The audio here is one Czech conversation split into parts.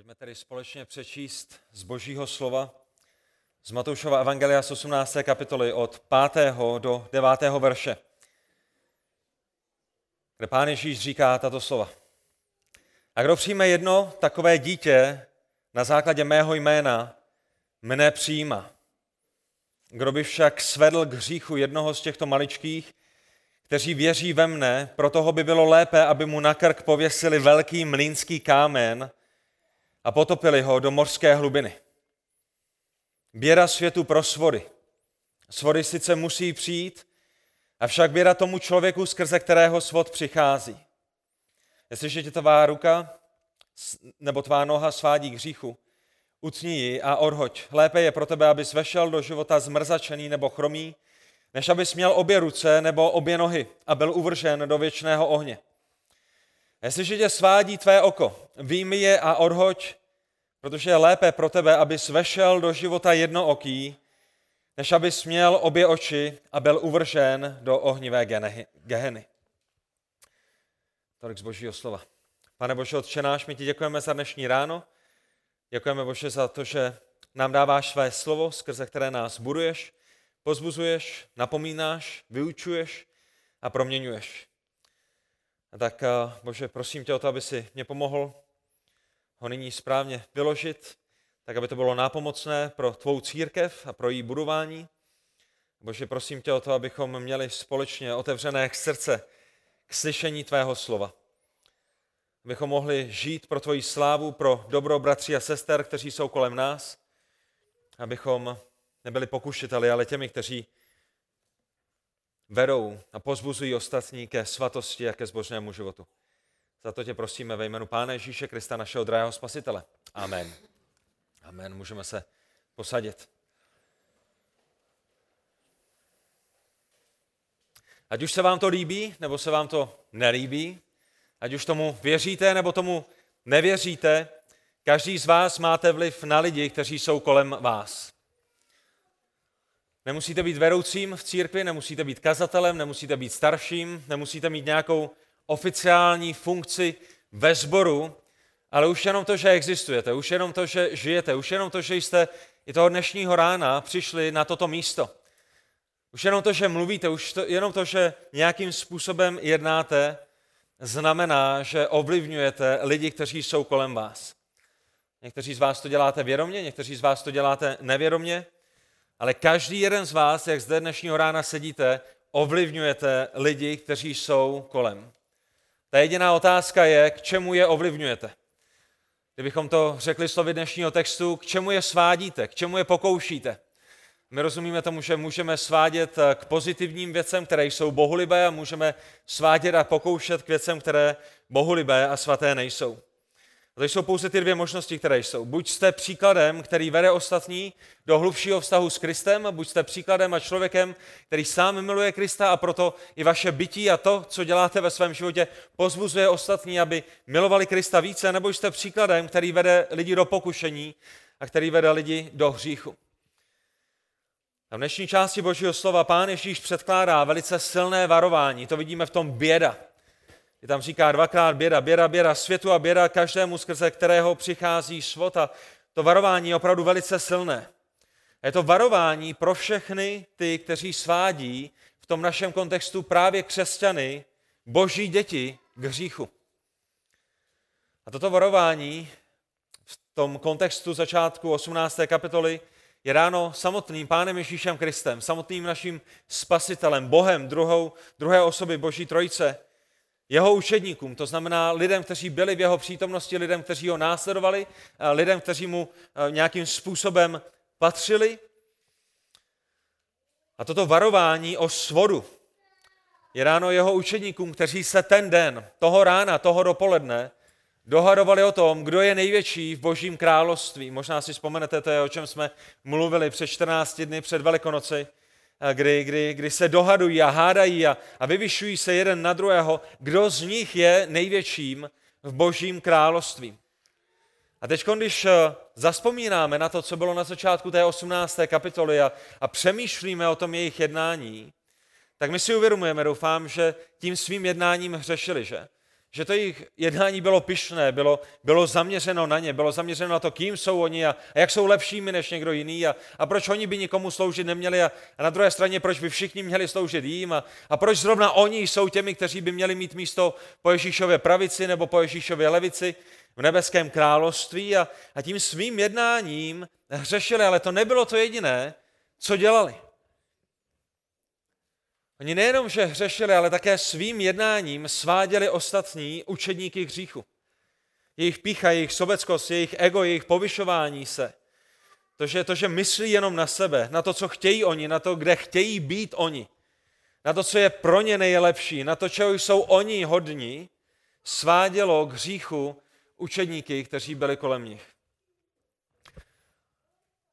Pojďme tedy společně přečíst z Božího slova z Matoušova Evangelia z 18. kapitoly od 5. do 9. verše, kde pán Ježíš říká tato slova. A kdo přijme jedno takové dítě na základě mého jména, mne přijímá. Kdo by však svedl k hříchu jednoho z těchto maličkých, kteří věří ve mne, pro toho by bylo lépe, aby mu na krk pověsili velký mlínský kámen a potopili ho do mořské hlubiny. Běda světu pro svory. Svory sice musí přijít, avšak běda tomu člověku, skrze kterého svod přichází. Jestliže tě tvá ruka nebo tvá noha svádí k hříchu, utní ji a odhoď. Lépe je pro tebe, abys vešel do života zmrzačený nebo chromý, než abys měl obě ruce nebo obě nohy a byl uvržen do věčného ohně. Jestliže tě svádí tvé oko, výjmi je a odhoď, protože je lépe pro tebe, abys vešel do života jednooký, než abys měl obě oči a byl uvržen do ohnivé geheny. Tolik z božího slova. Pane Bože, odčenáš, my ti děkujeme za dnešní ráno. Děkujeme Bože za to, že nám dáváš své slovo, skrze které nás buduješ, pozbuzuješ, napomínáš, vyučuješ a proměňuješ. Tak, Bože, prosím tě o to, aby si mě pomohl ho nyní správně vyložit, tak aby to bylo nápomocné pro tvou církev a pro její budování. Bože, prosím tě o to, abychom měli společně otevřené srdce k slyšení tvého slova. Abychom mohli žít pro tvoji slávu, pro dobro bratří a sester, kteří jsou kolem nás. Abychom nebyli pokušiteli, ale těmi, kteří vedou a pozbuzují ostatní ke svatosti a ke zbožnému životu. Za to tě prosíme ve jménu Pána Ježíše Krista, našeho drahého spasitele. Amen. Amen. Můžeme se posadit. Ať už se vám to líbí, nebo se vám to nelíbí, ať už tomu věříte, nebo tomu nevěříte, každý z vás máte vliv na lidi, kteří jsou kolem vás. Nemusíte být vedoucím v církvi, nemusíte být kazatelem, nemusíte být starším, nemusíte mít nějakou oficiální funkci ve sboru, ale už jenom to, že existujete, už jenom to, že žijete, už jenom to, že jste i toho dnešního rána přišli na toto místo. Už jenom to, že mluvíte, už to, jenom to, že nějakým způsobem jednáte, znamená, že ovlivňujete lidi, kteří jsou kolem vás. Někteří z vás to děláte vědomě, někteří z vás to děláte nevědomě, ale každý jeden z vás, jak zde dnešního rána sedíte, ovlivňujete lidi, kteří jsou kolem. Ta jediná otázka je, k čemu je ovlivňujete. Kdybychom to řekli slovy dnešního textu, k čemu je svádíte, k čemu je pokoušíte. My rozumíme tomu, že můžeme svádět k pozitivním věcem, které jsou bohulibé a můžeme svádět a pokoušet k věcem, které bohulibé a svaté nejsou. To jsou pouze ty dvě možnosti, které jsou. Buď jste příkladem, který vede ostatní do hlubšího vztahu s Kristem, buď jste příkladem a člověkem, který sám miluje Krista a proto i vaše bytí a to, co děláte ve svém životě, pozbuzuje ostatní, aby milovali Krista více, nebo jste příkladem, který vede lidi do pokušení a který vede lidi do hříchu. A v dnešní části Božího slova pán Ježíš předkládá velice silné varování. To vidíme v tom běda. Je tam říká dvakrát běda, běda, běda světu a běda každému, skrze kterého přichází svot. A to varování je opravdu velice silné. A je to varování pro všechny ty, kteří svádí v tom našem kontextu právě křesťany, boží děti k hříchu. A toto varování v tom kontextu začátku 18. kapitoly je ráno samotným Pánem Ježíšem Kristem, samotným naším spasitelem, Bohem, druhou, druhé osoby Boží Trojice, jeho učedníkům, to znamená lidem, kteří byli v jeho přítomnosti, lidem, kteří ho následovali, lidem, kteří mu eh, nějakým způsobem patřili. A toto varování o svodu je ráno jeho učedníkům, kteří se ten den, toho rána, toho dopoledne, dohadovali o tom, kdo je největší v božím království. Možná si vzpomenete, to je, o čem jsme mluvili před 14 dny před Velikonoci, kdy, kdy, kdy se dohadují a hádají a, a vyvyšují se jeden na druhého, kdo z nich je největším v božím království. A teď, když eh, zaspomínáme na to, co bylo na začátku té 18. kapitoly a, a přemýšlíme o tom jejich jednání, tak my si uvědomujeme, doufám, že tím svým jednáním hřešili, že? Že to jejich jednání bylo pyšné, bylo, bylo zaměřeno na ně, bylo zaměřeno na to, kým jsou oni a, a jak jsou lepšími než někdo jiný a, a proč oni by nikomu sloužit neměli a, a na druhé straně, proč by všichni měli sloužit jim a, a proč zrovna oni jsou těmi, kteří by měli mít místo po Ježíšově pravici nebo po Ježíšově levici v nebeském království a, a tím svým jednáním hřešili, ale to nebylo to jediné, co dělali. Oni nejenom, že hřešili, ale také svým jednáním sváděli ostatní učedníky k hříchu. Jejich pícha, jejich sobeckost, jejich ego, jejich povyšování se. To že, to, že myslí jenom na sebe, na to, co chtějí oni, na to, kde chtějí být oni, na to, co je pro ně nejlepší, na to, čeho jsou oni hodní, svádělo k hříchu učedníky, kteří byli kolem nich.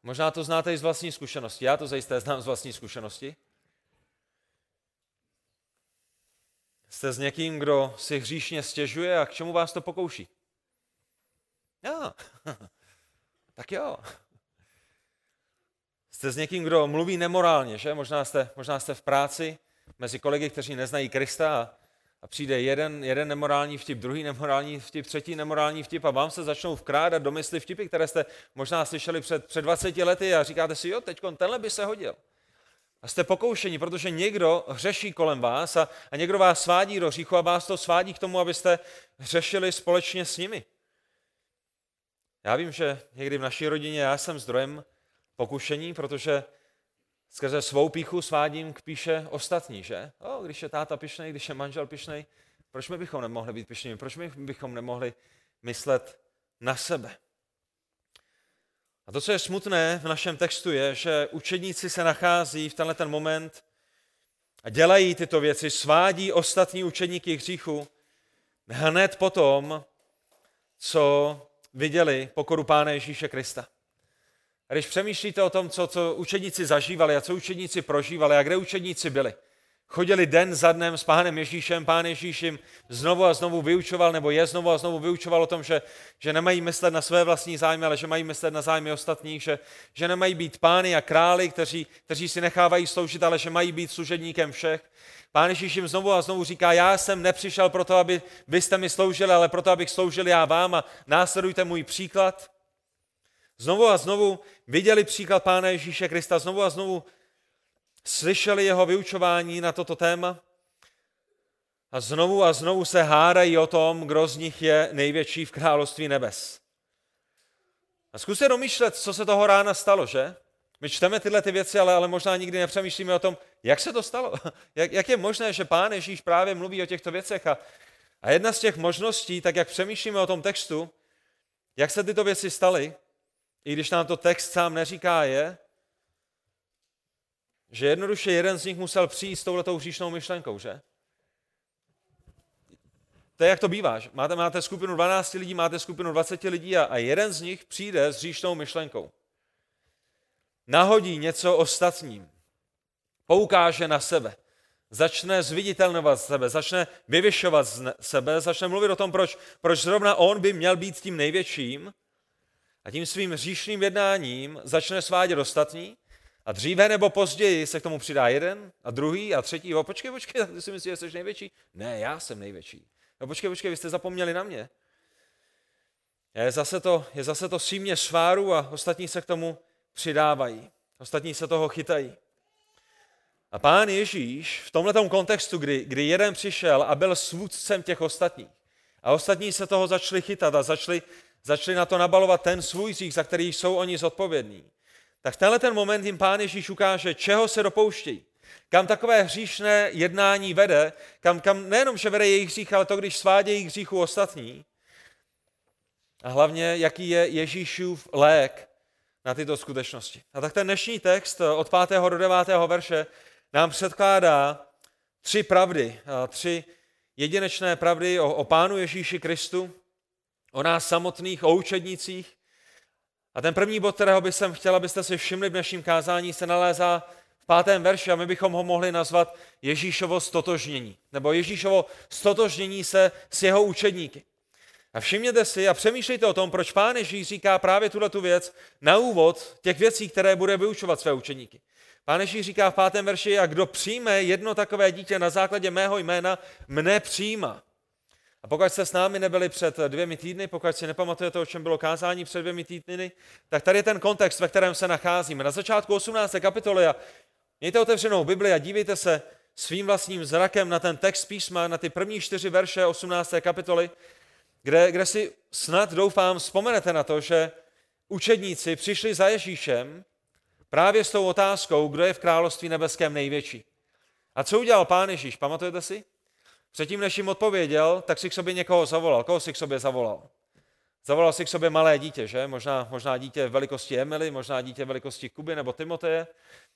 Možná to znáte i z vlastní zkušenosti. Já to zajisté znám z vlastní zkušenosti. Jste s někým, kdo si hříšně stěžuje a k čemu vás to pokouší? Jo, tak jo. Jste s někým, kdo mluví nemorálně, že? Možná jste, možná jste v práci mezi kolegy, kteří neznají Krista a, a přijde jeden, jeden nemorální vtip, druhý nemorální vtip, třetí nemorální vtip a vám se začnou vkrádat do mysli vtipy, které jste možná slyšeli před, před 20 lety a říkáte si, jo, teď tenhle by se hodil. A jste pokoušeni, protože někdo hřeší kolem vás a, a někdo vás svádí do hříchu a vás to svádí k tomu, abyste hřešili společně s nimi. Já vím, že někdy v naší rodině já jsem zdrojem pokušení, protože skrze svou píchu svádím k píše ostatní, že? O, když je táta pišnej, když je manžel pišnej, proč my bychom nemohli být pišnými? Proč my bychom nemohli myslet na sebe? A to, co je smutné v našem textu, je, že učedníci se nachází v tenhle ten moment a dělají tyto věci, svádí ostatní učedníky hříchu hned potom, co viděli pokoru Pána Ježíše Krista. A když přemýšlíte o tom, co, co učedníci zažívali a co učedníci prožívali a kde učedníci byli, Chodili den za dnem s pánem Ježíšem, pán Ježíš jim znovu a znovu vyučoval, nebo je znovu a znovu vyučoval o tom, že, že nemají myslet na své vlastní zájmy, ale že mají myslet na zájmy ostatních, že, že nemají být pány a králi, kteří, kteří si nechávají sloužit, ale že mají být služebníkem všech. Pán Ježíš jim znovu a znovu říká, já jsem nepřišel proto, aby byste mi sloužili, ale proto, abych sloužil já vám a následujte můj příklad. Znovu a znovu viděli příklad Pána Ježíše Krista, znovu a znovu slyšeli jeho vyučování na toto téma a znovu a znovu se hádají o tom, kdo z nich je největší v království nebes. A zkuste domýšlet, co se toho rána stalo, že? My čteme tyhle ty věci, ale, ale možná nikdy nepřemýšlíme o tom, jak se to stalo. Jak, jak je možné, že Pán Ježíš právě mluví o těchto věcech. A, a jedna z těch možností, tak jak přemýšlíme o tom textu, jak se tyto věci staly, i když nám to text sám neříká, je, že jednoduše jeden z nich musel přijít s touhletou hříšnou myšlenkou, že? To je, jak to bývá. Že? Máte, máte skupinu 12 lidí, máte skupinu 20 lidí a, a jeden z nich přijde s hříšnou myšlenkou. Nahodí něco ostatním. Poukáže na sebe. Začne zviditelnovat sebe, začne vyvyšovat sebe, začne mluvit o tom, proč, proč zrovna on by měl být tím největším a tím svým hříšným jednáním začne svádět ostatní a dříve nebo později se k tomu přidá jeden a druhý a třetí. Jo, počkej, počkej, ty si myslíš, že jsi největší? Ne, já jsem největší. No počkej, počkej, vy jste zapomněli na mě. Je zase to, je zase to símě sváru a ostatní se k tomu přidávají. Ostatní se toho chytají. A pán Ježíš v tomto kontextu, kdy, kdy jeden přišel a byl svůdcem těch ostatních, a ostatní se toho začali chytat a začali, začali na to nabalovat ten svůj řík, za který jsou oni zodpovědní, tak v tenhle ten moment jim Pán Ježíš ukáže, čeho se dopouštějí. Kam takové hříšné jednání vede, kam, kam nejenom, že vede jejich hřích, ale to, když svádějí hříchu ostatní. A hlavně, jaký je Ježíšův lék na tyto skutečnosti. A tak ten dnešní text od 5. do 9. verše nám předkládá tři pravdy, tři jedinečné pravdy o, o Pánu Ježíši Kristu, o nás samotných, o učednicích a ten první bod, kterého bych jsem chtěl, abyste si všimli v dnešním kázání, se nalézá v pátém verši a my bychom ho mohli nazvat Ježíšovo stotožnění. Nebo Ježíšovo stotožnění se s jeho učedníky. A všimněte si a přemýšlejte o tom, proč pán Ježíš říká právě tuhle tu věc na úvod těch věcí, které bude vyučovat své učeníky. Pán Ježíš říká v pátém verši, a kdo přijme jedno takové dítě na základě mého jména, mne přijímá. A pokud jste s námi nebyli před dvěmi týdny, pokud si nepamatujete, o čem bylo kázání před dvěmi týdny, tak tady je ten kontext, ve kterém se nacházíme. Na začátku 18. kapitoly a mějte otevřenou Bibli a dívejte se svým vlastním zrakem na ten text písma, na ty první čtyři verše 18. kapitoly, kde, kde si snad doufám vzpomenete na to, že učedníci přišli za Ježíšem právě s tou otázkou, kdo je v království nebeském největší. A co udělal pán Ježíš, pamatujete si? Předtím, než jim odpověděl, tak si k sobě někoho zavolal. Koho si k sobě zavolal? Zavolal si k sobě malé dítě, že? Možná, možná dítě velikosti Emily, možná dítě velikosti Kuby nebo Timoteje.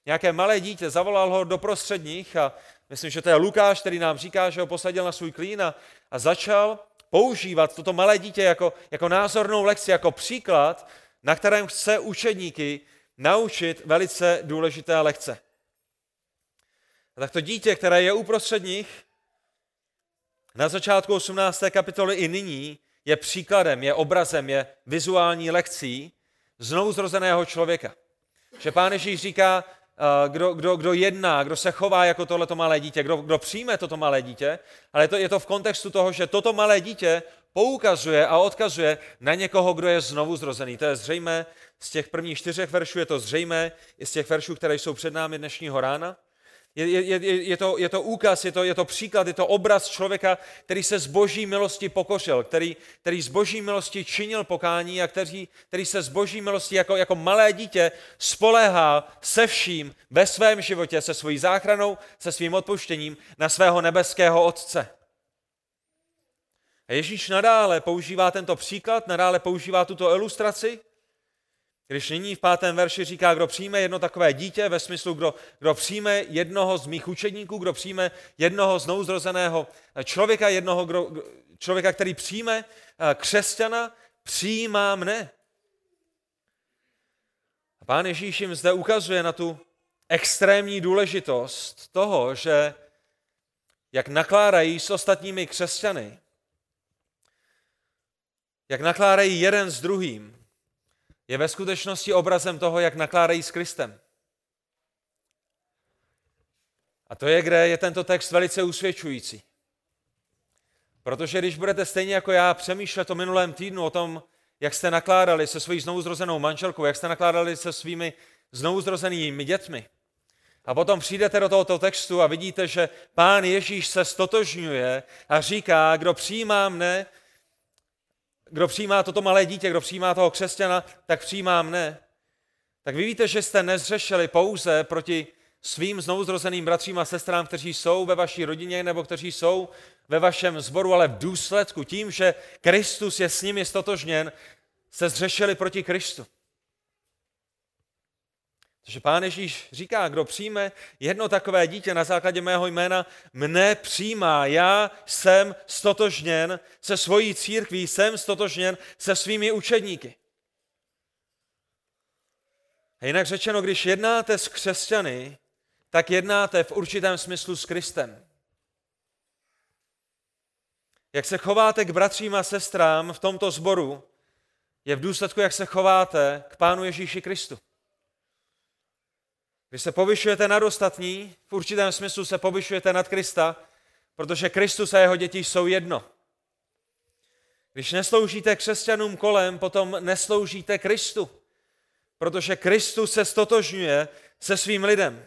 Nějaké malé dítě, zavolal ho do prostředních a myslím, že to je Lukáš, který nám říká, že ho posadil na svůj klín a, a začal používat toto malé dítě jako, jako názornou lekci, jako příklad, na kterém chce učedníky naučit velice důležité lekce. A tak to dítě, které je uprostřed nich, na začátku 18. kapitoly i nyní je příkladem, je obrazem, je vizuální lekcí znovu zrozeného člověka. Že pán Ježíš říká, eh, kdo, kdo, kdo jedná, kdo se chová jako tohleto malé dítě, kdo, kdo přijme toto malé dítě, ale je to, je to v kontextu toho, že toto malé dítě poukazuje a odkazuje na někoho, kdo je znovu zrozený. To je zřejmé z těch prvních čtyřech veršů, je to zřejmé i z těch veršů, které jsou před námi dnešního rána. Je, je, je, je, to, je to úkaz, je to, je to příklad, je to obraz člověka, který se z boží milosti pokořil, který, který z boží milosti činil pokání a který, který se z boží milosti jako, jako malé dítě spoléhá se vším ve svém životě, se svojí záchranou, se svým odpuštěním na svého nebeského Otce. A Ježíš nadále používá tento příklad, nadále používá tuto ilustraci, když nyní v pátém verši říká, kdo přijme jedno takové dítě, ve smyslu, kdo, kdo přijme jednoho z mých učedníků, kdo přijme jednoho z nouzrozeného člověka, jednoho kdo, člověka, který přijme eh, křesťana, přijímá mne. A pán Ježíš jim zde ukazuje na tu extrémní důležitost toho, že jak nakládají s ostatními křesťany, jak nakládají jeden s druhým, je ve skutečnosti obrazem toho, jak nakládají s Kristem. A to je, kde je tento text velice usvědčující. Protože když budete stejně jako já přemýšlet o minulém týdnu, o tom, jak jste nakládali se svojí znovuzrozenou manželkou, jak jste nakládali se svými znovuzrozenými dětmi, a potom přijdete do tohoto textu a vidíte, že pán Ježíš se stotožňuje a říká, kdo přijímá mne, kdo přijímá toto malé dítě, kdo přijímá toho křesťana, tak přijímá mne. Tak vy víte, že jste nezřešili pouze proti svým znovuzrozeným bratřím a sestrám, kteří jsou ve vaší rodině nebo kteří jsou ve vašem zboru, ale v důsledku tím, že Kristus je s nimi stotožněn, se zřešili proti Kristu. Takže pán Ježíš říká, kdo přijme jedno takové dítě na základě mého jména, mne přijímá. Já jsem stotožněn se svojí církví, jsem stotožněn se svými učedníky. A jinak řečeno, když jednáte s křesťany, tak jednáte v určitém smyslu s Kristem. Jak se chováte k bratřím a sestrám v tomto sboru, je v důsledku, jak se chováte k Pánu Ježíši Kristu. Když se povyšujete nad ostatní, v určitém smyslu se povyšujete nad Krista, protože Kristus a jeho děti jsou jedno. Když nesloužíte křesťanům kolem, potom nesloužíte Kristu, protože Kristus se stotožňuje se svým lidem.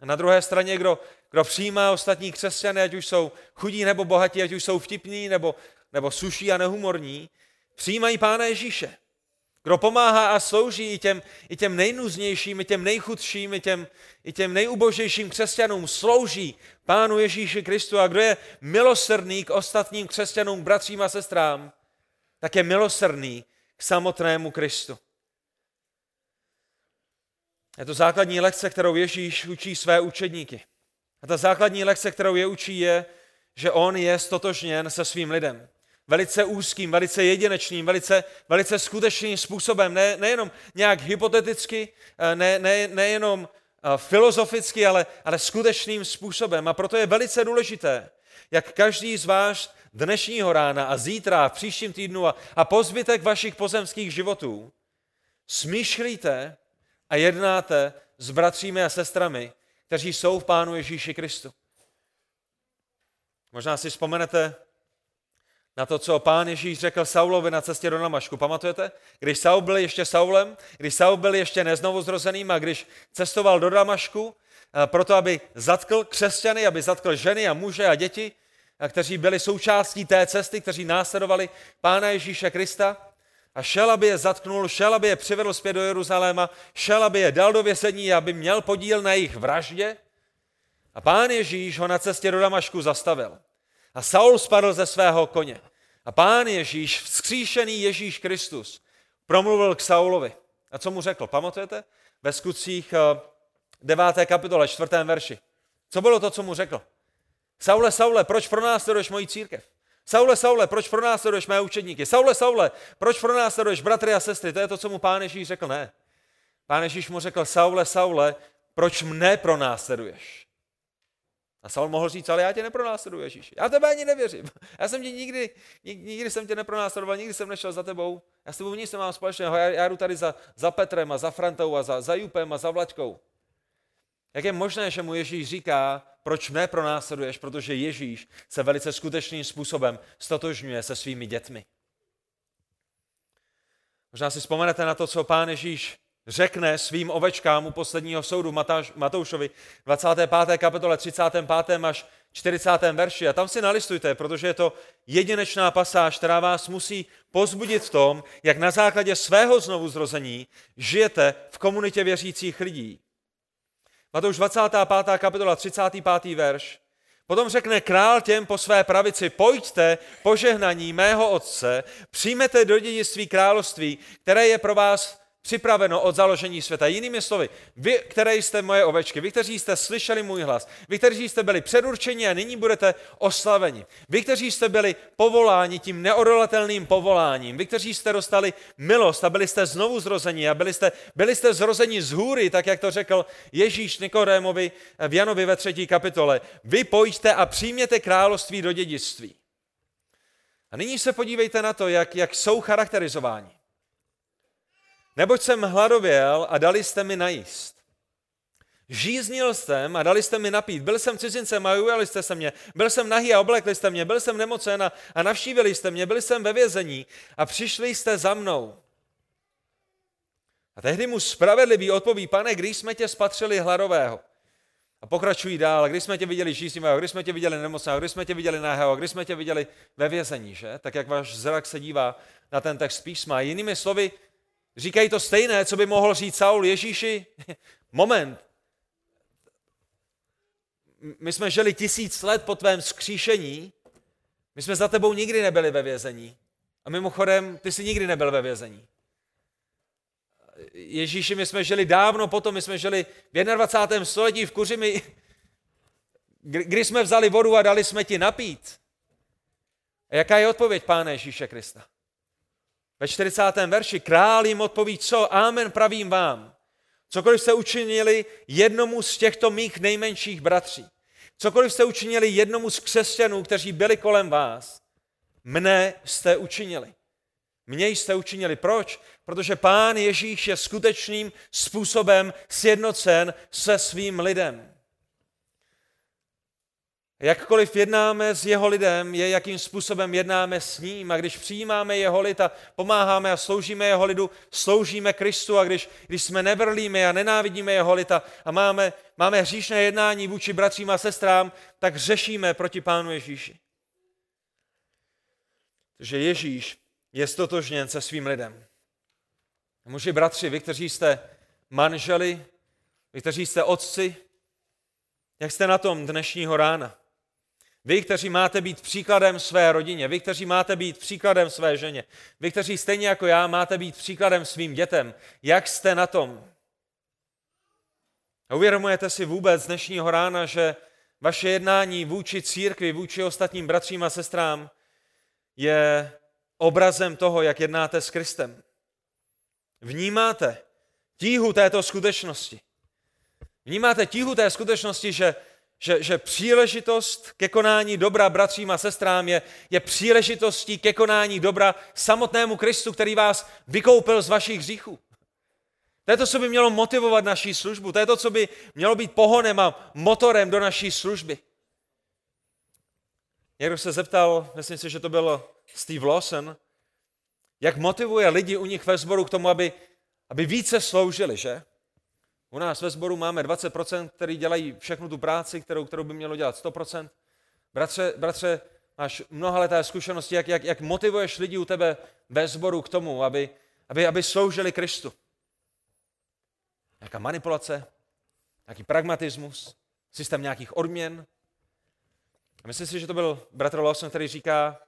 A na druhé straně, kdo, kdo přijímá ostatní křesťany, ať už jsou chudí nebo bohatí, ať už jsou vtipní nebo, nebo suší a nehumorní, přijímají Pána Ježíše. Kdo pomáhá a slouží i těm, i těm nejnuznějším, i těm nejchudším, i těm, i těm nejubožejším křesťanům, slouží Pánu Ježíši Kristu. A kdo je milosrdný k ostatním křesťanům, bratřím a sestrám, tak je milosrdný k samotnému Kristu. Je to základní lekce, kterou Ježíš učí své učedníky. A ta základní lekce, kterou je učí, je, že on je stotožněn se svým lidem velice úzkým, velice jedinečným, velice, velice skutečným způsobem, ne, nejenom nějak hypoteticky, eh, ne, ne, nejenom eh, filozoficky, ale, ale skutečným způsobem. A proto je velice důležité, jak každý z vás dnešního rána a zítra, v příštím týdnu a, a po zbytek vašich pozemských životů smýšlíte a jednáte s bratřími a sestrami, kteří jsou v Pánu Ježíši Kristu. Možná si vzpomenete na to, co pán Ježíš řekl Saulovi na cestě do Namašku. Pamatujete? Když Saul byl ještě Saulem, když Saul byl ještě neznovu zrozeným a když cestoval do Damašku, eh, proto aby zatkl křesťany, aby zatkl ženy a muže a děti, a kteří byli součástí té cesty, kteří následovali Pána Ježíše Krista, a šel, aby je zatknul, šel, aby je přivedl zpět do Jeruzaléma, šel, aby je dal do vězení, aby měl podíl na jejich vraždě. A pán Ježíš ho na cestě do Damašku zastavil. A Saul spadl ze svého koně. A pán Ježíš, vzkříšený Ježíš Kristus, promluvil k Saulovi. A co mu řekl? Pamatujete? Ve skutcích 9. Eh, kapitole, 4. verši. Co bylo to, co mu řekl? Saule, Saule, proč pro nás moji církev? Saule, Saule, proč pro nás mé učedníky? Saule, Saule, proč pro nás bratry a sestry? To je to, co mu pán Ježíš řekl, ne. Pán Ježíš mu řekl, Saule, Saule, proč mne pro nás a Saul mohl říct, ale já tě nepronásleduji, Ježíš. Já tebe ani nevěřím. Já jsem tě nikdy, nikdy jsem tě nepronásledoval, nikdy jsem nešel za tebou. Já s tebou nic nemám společného. Já, já jdu tady za, za Petrem a za Frantou a za, za Jupem a za Vlaďkou. Jak je možné, že mu Ježíš říká, proč mne pronásleduješ? Protože Ježíš se velice skutečným způsobem stotožňuje se svými dětmi. Možná si vzpomenete na to, co pán Ježíš řekne svým ovečkám u posledního soudu Matáš, Matoušovi 25. kapitole 35. až 40. verši. A tam si nalistujte, protože je to jedinečná pasáž, která vás musí pozbudit v tom, jak na základě svého znovu zrození žijete v komunitě věřících lidí. Matouš 25. kapitola 35. verš. Potom řekne král těm po své pravici, pojďte požehnaní mého otce, přijmete do dědictví království, které je pro vás připraveno od založení světa. Jinými slovy, vy, které jste moje ovečky, vy, kteří jste slyšeli můj hlas, vy, kteří jste byli předurčeni a nyní budete oslaveni, vy, kteří jste byli povoláni tím neodolatelným povoláním, vy, kteří jste dostali milost a byli jste znovu zrozeni a byli jste, byli jste zrozeni z hůry, tak jak to řekl Ježíš Nikodémovi v Janovi ve třetí kapitole, vy pojďte a přijměte království do dědictví. A nyní se podívejte na to, jak, jak jsou charakterizováni. Neboť jsem hladověl a dali jste mi najíst. Žíznil jsem a dali jste mi napít. Byl jsem cizincem a ujali jste se mě. Byl jsem nahý a oblekli jste mě. Byl jsem nemocen a, a navštívili jste mě. Byl jsem ve vězení a přišli jste za mnou. A tehdy mu spravedlivý odpoví, pane, když jsme tě spatřili hladového. A pokračují dál, když jsme tě viděli žíznivého, když jsme tě viděli nemocného, když jsme tě viděli nahého, když jsme tě viděli ve vězení, že? Tak jak váš zrak se dívá na ten text písma. Jinými slovy, Říkají to stejné, co by mohl říct Saul Ježíši. Moment. My jsme žili tisíc let po tvém skříšení, my jsme za tebou nikdy nebyli ve vězení. A mimochodem, ty jsi nikdy nebyl ve vězení. Ježíši, my jsme žili dávno potom, my jsme žili v 21. století v Kuřimi, kdy jsme vzali vodu a dali jsme ti napít. A jaká je odpověď Pána Ježíše Krista? Ve 40. verši král jim odpoví, co? Amen pravím vám. Cokoliv jste učinili jednomu z těchto mých nejmenších bratří, cokoliv jste učinili jednomu z křesťanů, kteří byli kolem vás, mne jste učinili. Mně jste učinili. Proč? Protože pán Ježíš je skutečným způsobem sjednocen se svým lidem. Jakkoliv jednáme s jeho lidem, je, jakým způsobem jednáme s ním. A když přijímáme jeho lid a pomáháme a sloužíme jeho lidu, sloužíme Kristu. A když, když jsme nevrlíme a nenávidíme jeho lid a, a máme, máme hříšné jednání vůči bratřím a sestrám, tak řešíme proti Pánu Ježíši. Takže Ježíš je stotožněn se svým lidem. Muži, bratři, vy, kteří jste manželi, vy, kteří jste otci, jak jste na tom dnešního rána? Vy, kteří máte být příkladem své rodině, vy, kteří máte být příkladem své ženě, vy, kteří stejně jako já máte být příkladem svým dětem, jak jste na tom? A uvědomujete si vůbec dnešního rána, že vaše jednání vůči církvi, vůči ostatním bratřím a sestrám je obrazem toho, jak jednáte s Kristem. Vnímáte tíhu této skutečnosti. Vnímáte tíhu té skutečnosti, že že, že příležitost ke konání dobra bratřím a sestrám je, je příležitostí ke konání dobra samotnému Kristu, který vás vykoupil z vašich hříchů. To je to, co by mělo motivovat naší službu. To je to, co by mělo být pohonem a motorem do naší služby. někdo se zeptal, myslím si, že to byl Steve Lawson, jak motivuje lidi u nich ve sboru k tomu, aby, aby více sloužili, že? U nás ve sboru máme 20%, který dělají všechnu tu práci, kterou, kterou by mělo dělat 100%. Bratře, bratře máš mnoha leté zkušenosti, jak, jak, jak motivuješ lidi u tebe ve sboru k tomu, aby, aby, aby sloužili Kristu. Nějaká manipulace, nějaký pragmatismus, systém nějakých odměn. A myslím si, že to byl bratr Lawson, který říká,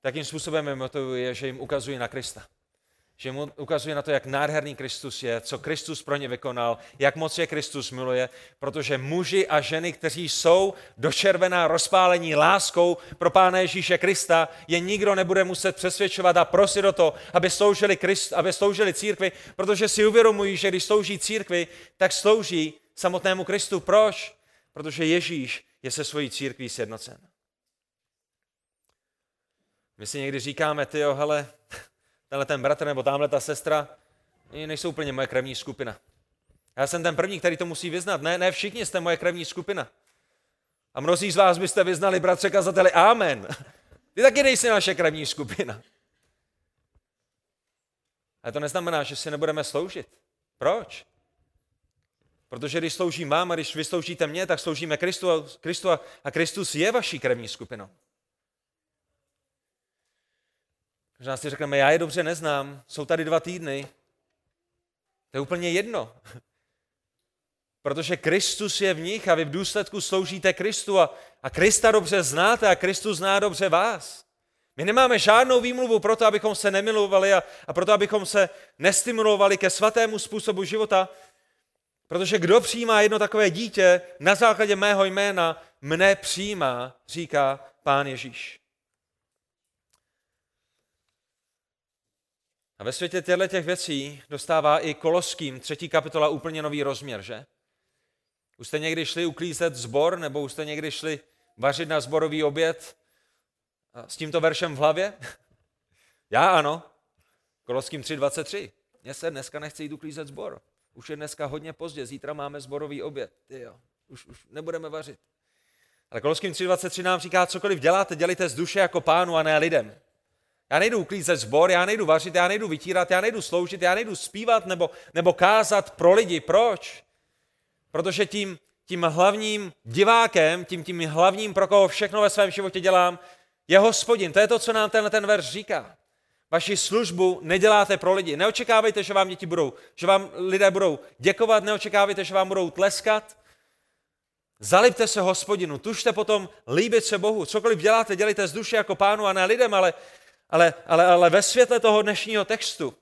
takým způsobem je motivuje, že jim ukazuje na Krista že mu ukazuje na to, jak nádherný Kristus je, co Kristus pro ně vykonal, jak moc je Kristus miluje, protože muži a ženy, kteří jsou dočervená rozpálení láskou pro Pána Ježíše Krista, je nikdo nebude muset přesvědčovat a prosit o to, aby sloužili, Christ, aby sloužili církvi, protože si uvědomují, že když slouží církvi, tak slouží samotnému Kristu. Proč? Protože Ježíš je se svojí církví sjednocen. My si někdy říkáme, ty hele, tenhle ten bratr nebo tamhle ta sestra nejsou úplně moje krevní skupina. Já jsem ten první, který to musí vyznat. Ne, ne všichni jste moje krevní skupina. A mnozí z vás byste vyznali, bratře kazateli, amen. Ty taky nejsi naše krevní skupina. Ale to neznamená, že si nebudeme sloužit. Proč? Protože když sloužím vám a když vy sloužíte mě, tak sloužíme Kristu a, Kristu a Kristus je vaší krevní skupinou. Možná si řekneme, já je dobře neznám, jsou tady dva týdny. To je úplně jedno. Protože Kristus je v nich a vy v důsledku sloužíte Kristu a, a Krista dobře znáte a Kristus zná dobře vás. My nemáme žádnou výmluvu pro to, abychom se nemilovali a, a proto, abychom se nestimulovali ke svatému způsobu života, protože kdo přijímá jedno takové dítě na základě mého jména, mne přijímá, říká pán Ježíš. A ve světě těchto těch věcí dostává i Koloským třetí kapitola úplně nový rozměr, že? Už jste někdy šli uklízet zbor, nebo už jste někdy šli vařit na zborový oběd s tímto veršem v hlavě? Já ano. Koloským 3.23. Mně se dneska nechce jít uklízet zbor. Už je dneska hodně pozdě, zítra máme zborový oběd. Jo, už, už nebudeme vařit. Ale Koloským 3.23 nám říká, cokoliv děláte, dělíte z duše jako pánu a ne lidem. Já nejdu uklízet zbor, já nejdu vařit, já nejdu vytírat, já nejdu sloužit, já nejdu zpívat nebo, nebo kázat pro lidi. Proč? Protože tím, tím hlavním divákem, tím, tím hlavním, pro koho všechno ve svém životě dělám, je hospodin. To je to, co nám tenhle ten verš říká. Vaši službu neděláte pro lidi. Neočekávejte, že vám děti budou, že vám lidé budou děkovat, neočekávejte, že vám budou tleskat. Zalipte se hospodinu, tužte potom líbit se Bohu. Cokoliv děláte, dělejte z duše jako pánu a ne lidem, ale ale, ale, ale ve světle toho dnešního textu,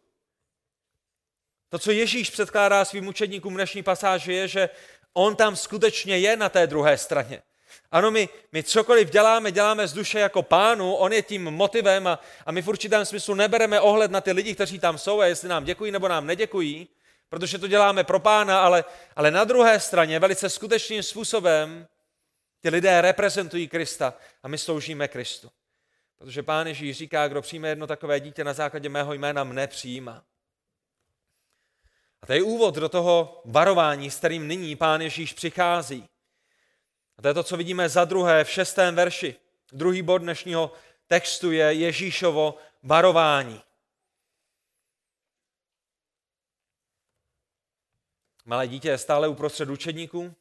to, co Ježíš předkládá svým učedníkům dnešní pasáži, je, že on tam skutečně je na té druhé straně. Ano, my, my cokoliv děláme, děláme z duše jako pánu, on je tím motivem a, a my v určitém smyslu nebereme ohled na ty lidi, kteří tam jsou a jestli nám děkují nebo nám neděkují, protože to děláme pro pána, ale, ale na druhé straně velice skutečným způsobem ty lidé reprezentují Krista a my sloužíme Kristu. Protože pán Ježíš říká, kdo přijme jedno takové dítě na základě mého jména, mne přijímá. A to je úvod do toho varování, s kterým nyní pán Ježíš přichází. A to je to, co vidíme za druhé v šestém verši. Druhý bod dnešního textu je Ježíšovo varování. Malé dítě je stále uprostřed učedníků.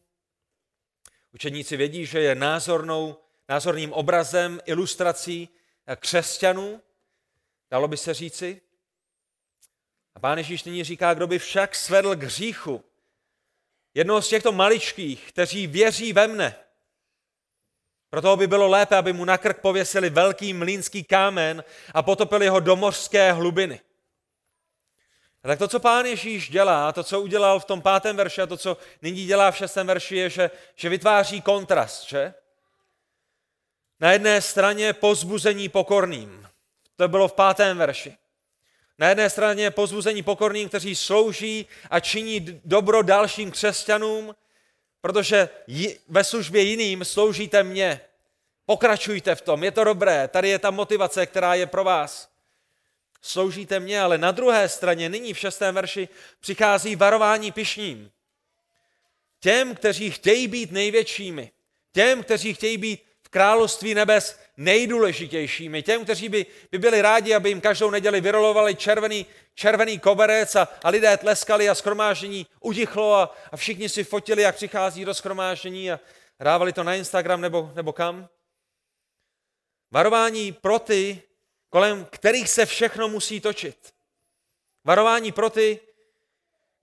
Učedníci vědí, že je názornou, názorným obrazem, ilustrací křesťanů, dalo by se říci. A pán Ježíš nyní říká, kdo by však svedl k hříchu jednoho z těchto maličkých, kteří věří ve mne, proto by bylo lépe, aby mu na krk pověsili velký mlínský kámen a potopili ho do mořské hlubiny. A tak to, co pán Ježíš dělá, to, co udělal v tom pátém verši a to, co nyní dělá v šestém verši, je, že, že vytváří kontrast, že? Na jedné straně pozbuzení pokorným. To bylo v pátém verši. Na jedné straně pozbuzení pokorným, kteří slouží a činí dobro dalším křesťanům, protože ve službě jiným sloužíte mně. Pokračujte v tom, je to dobré, tady je ta motivace, která je pro vás. Sloužíte mě, ale na druhé straně nyní v šestém verši přichází varování pišním. Těm, kteří chtějí být největšími, těm, kteří chtějí být království nebes nejdůležitějšími, těm, kteří by, by byli rádi, aby jim každou neděli vyrolovali červený, červený koberec a, a lidé tleskali a skromáždění utichlo a, a všichni si fotili, jak přichází do skromáždění a dávali to na Instagram nebo, nebo kam. Varování pro ty, kolem kterých se všechno musí točit. Varování pro ty,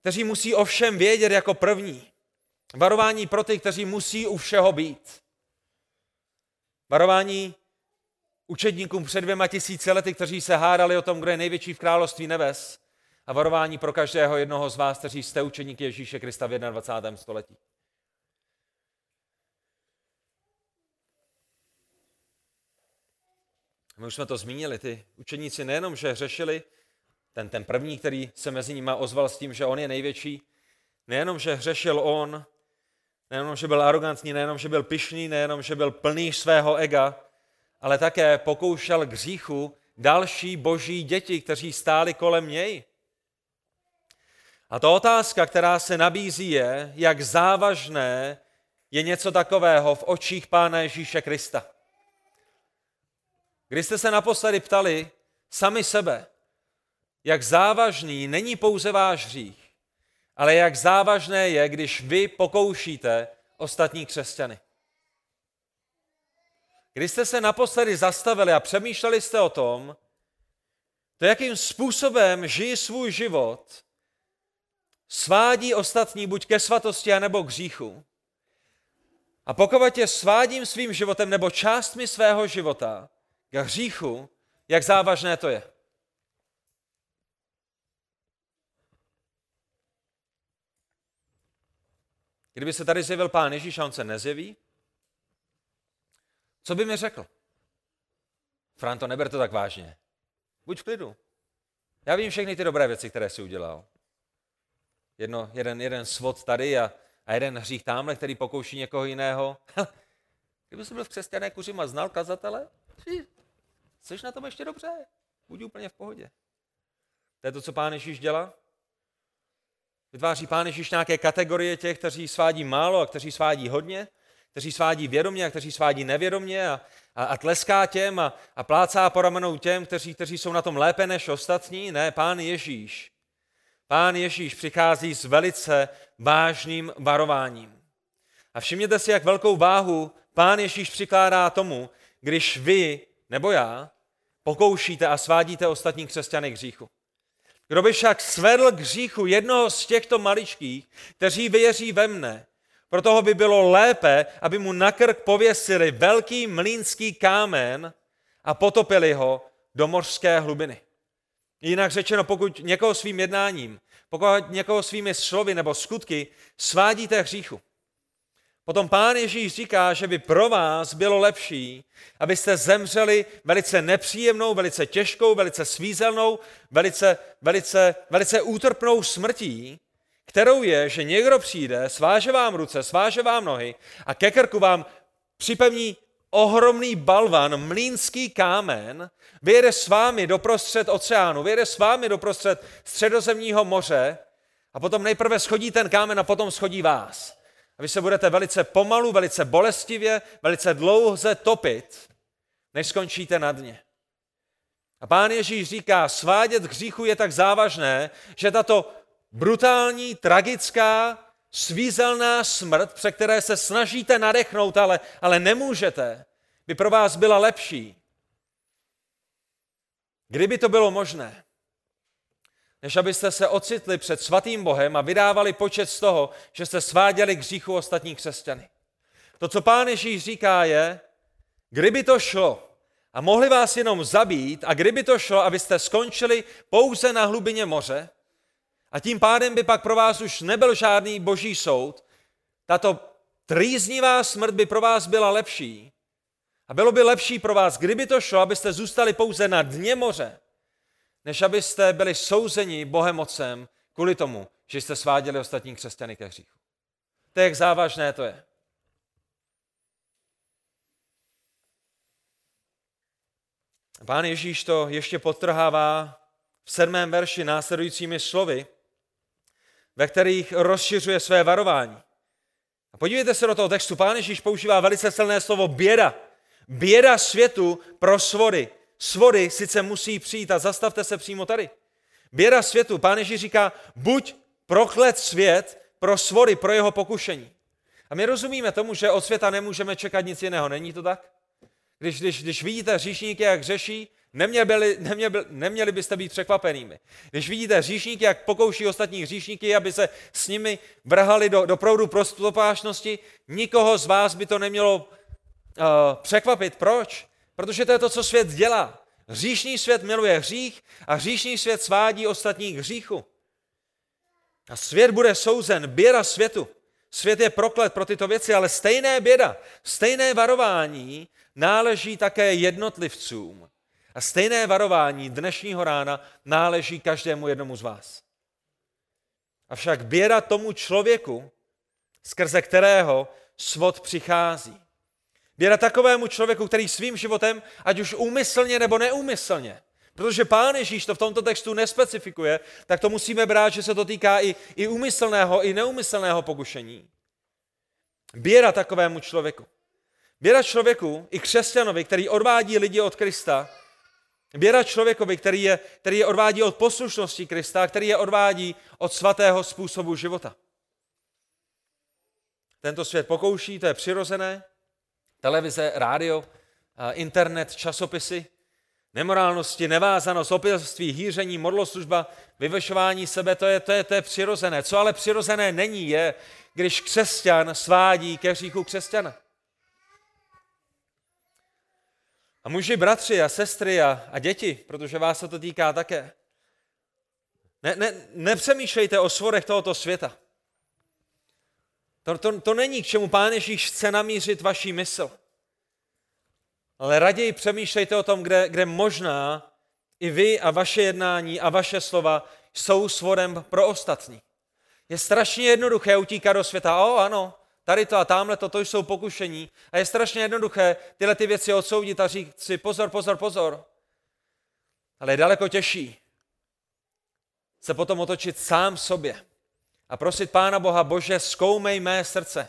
kteří musí o všem vědět jako první. Varování pro ty, kteří musí u všeho být. Varování učedníkům před dvěma tisíci lety, kteří se hádali o tom, kdo je největší v království nebes. A varování pro každého jednoho z vás, kteří jste učeníky Ježíše Krista v 21. století. My už jsme to zmínili, ty učeníci nejenom, že řešili, ten, ten první, který se mezi nimi ozval s tím, že on je největší, nejenom, že hřešil on, nejenom, že byl arrogantní, nejenom, že byl pyšný, nejenom, že byl plný svého ega, ale také pokoušel k hříchu další boží děti, kteří stáli kolem něj. A to otázka, která se nabízí, je, jak závažné je něco takového v očích Pána Ježíše Krista. Když jste se naposledy ptali sami sebe, jak závažný není pouze váš hřích, ale jak závažné je, když vy pokoušíte ostatní křesťany. Když jste se naposledy zastavili a přemýšleli jste o tom, to jakým způsobem žijí svůj život, svádí ostatní buď ke svatosti, anebo k hříchu. A pokud tě svádím svým životem nebo částmi svého života k hříchu, jak závažné to je. Kdyby se tady zjevil pán Ježíš a on se nezjeví, co by mi řekl? Franto, neber to tak vážně. Buď v klidu. Já vím všechny ty dobré věci, které jsi udělal. Jedno, jeden, jeden svod tady a, a jeden hřích tamhle, který pokouší někoho jiného. Kdyby jsi byl v křesťané kuřím a znal kazatele, jsi na tom ještě dobře. Buď úplně v pohodě. To je to, co pán Ježíš dělá. Vytváří Pán Ježíš nějaké kategorie těch, kteří svádí málo a kteří svádí hodně, kteří svádí vědomě a kteří svádí nevědomě a, a, a tleská těm a, a plácá po ramenou těm, kteří, kteří jsou na tom lépe než ostatní. Ne, Pán Ježíš. Pán Ježíš přichází s velice vážným varováním. A všimněte si, jak velkou váhu Pán Ježíš přikládá tomu, když vy nebo já pokoušíte a svádíte ostatní křesťany k hříchu. Kdo by však svedl k hříchu jednoho z těchto maličkých, kteří věří ve mne, pro toho by bylo lépe, aby mu na krk pověsili velký mlínský kámen a potopili ho do mořské hlubiny. Jinak řečeno, pokud někoho svým jednáním, pokud někoho svými slovy nebo skutky svádíte hříchu, Potom pán Ježíš říká, že by pro vás bylo lepší, abyste zemřeli velice nepříjemnou, velice těžkou, velice svízelnou, velice, velice, velice útrpnou smrtí, kterou je, že někdo přijde, sváže vám ruce, sváže vám nohy a ke krku vám připevní ohromný balvan, mlínský kámen, vyjede s vámi doprostřed oceánu, vyjede s vámi doprostřed středozemního moře a potom nejprve schodí ten kámen a potom schodí vás. A vy se budete velice pomalu, velice bolestivě, velice dlouze topit, než skončíte na dně. A pán Ježíš říká, svádět hříchu je tak závažné, že tato brutální, tragická, svízelná smrt, pře které se snažíte nadechnout, ale, ale nemůžete, by pro vás byla lepší. Kdyby to bylo možné, než abyste se ocitli před svatým Bohem a vydávali počet z toho, že jste sváděli k hříchu ostatní křesťany. To, co pán Ježíš říká, je, kdyby to šlo a mohli vás jenom zabít a kdyby to šlo, abyste skončili pouze na hlubině moře a tím pádem by pak pro vás už nebyl žádný boží soud, tato trýznivá smrt by pro vás byla lepší. A bylo by lepší pro vás, kdyby to šlo, abyste zůstali pouze na dně moře, než abyste byli souzeni Bohem Otcem kvůli tomu, že jste sváděli ostatní křesťany ke hříchu. To je, jak závažné to je. Pán Ježíš to ještě podtrhává v sedmém verši následujícími slovy, ve kterých rozšiřuje své varování. A podívejte se do toho textu. Pán Ježíš používá velice silné slovo běda. Běda světu pro svory. Svory sice musí přijít a zastavte se přímo tady. Běda světu. Pán Ježíš říká, buď proklet svět pro svory, pro jeho pokušení. A my rozumíme tomu, že od světa nemůžeme čekat nic jiného. Není to tak? Když, když, když vidíte hříšníky, jak řeší, neměli, neměli, neměli byste být překvapenými. Když vidíte hříšníky, jak pokouší ostatní hříšníky, aby se s nimi vrhali do, do proudu prostopášnosti, nikoho z vás by to nemělo uh, překvapit. Proč? Protože to je to, co svět dělá. Hříšný svět miluje hřích a hříšný svět svádí ostatních hříchu. A svět bude souzen, běda světu. Svět je proklet pro tyto věci, ale stejné běda, stejné varování náleží také jednotlivcům. A stejné varování dnešního rána náleží každému jednomu z vás. Avšak běda tomu člověku, skrze kterého svod přichází. Běda takovému člověku, který svým životem, ať už úmyslně nebo neúmyslně, protože pán Ježíš to v tomto textu nespecifikuje, tak to musíme brát, že se to týká i, i úmyslného, i neúmyslného pokušení. Běda takovému člověku. Běda člověku, i křesťanovi, který odvádí lidi od Krista, běda člověkovi, který je, který je odvádí od poslušnosti Krista, který je odvádí od svatého způsobu života. Tento svět pokouší, to je přirozené. Televize, rádio, internet, časopisy, nemorálnosti, nevázanost, opilství, hýření, modloslužba, vyvešování sebe, to je, to, je, to je přirozené. Co ale přirozené není, je, když křesťan svádí ke hříchu křesťana. A muži, bratři a sestry a, a děti, protože vás se to týká také, ne, ne, nepřemýšlejte o svorech tohoto světa. To, to, to není, k čemu Pán Ježíš chce namířit vaší mysl. Ale raději přemýšlejte o tom, kde, kde možná i vy a vaše jednání a vaše slova jsou svorem pro ostatní. Je strašně jednoduché utíkat do světa. O, ano, tady to a tamhle to, to jsou pokušení. A je strašně jednoduché tyhle ty věci odsoudit a říct si pozor, pozor, pozor. Ale je daleko těžší se potom otočit sám sobě a prosit Pána Boha, Bože, zkoumej mé srdce.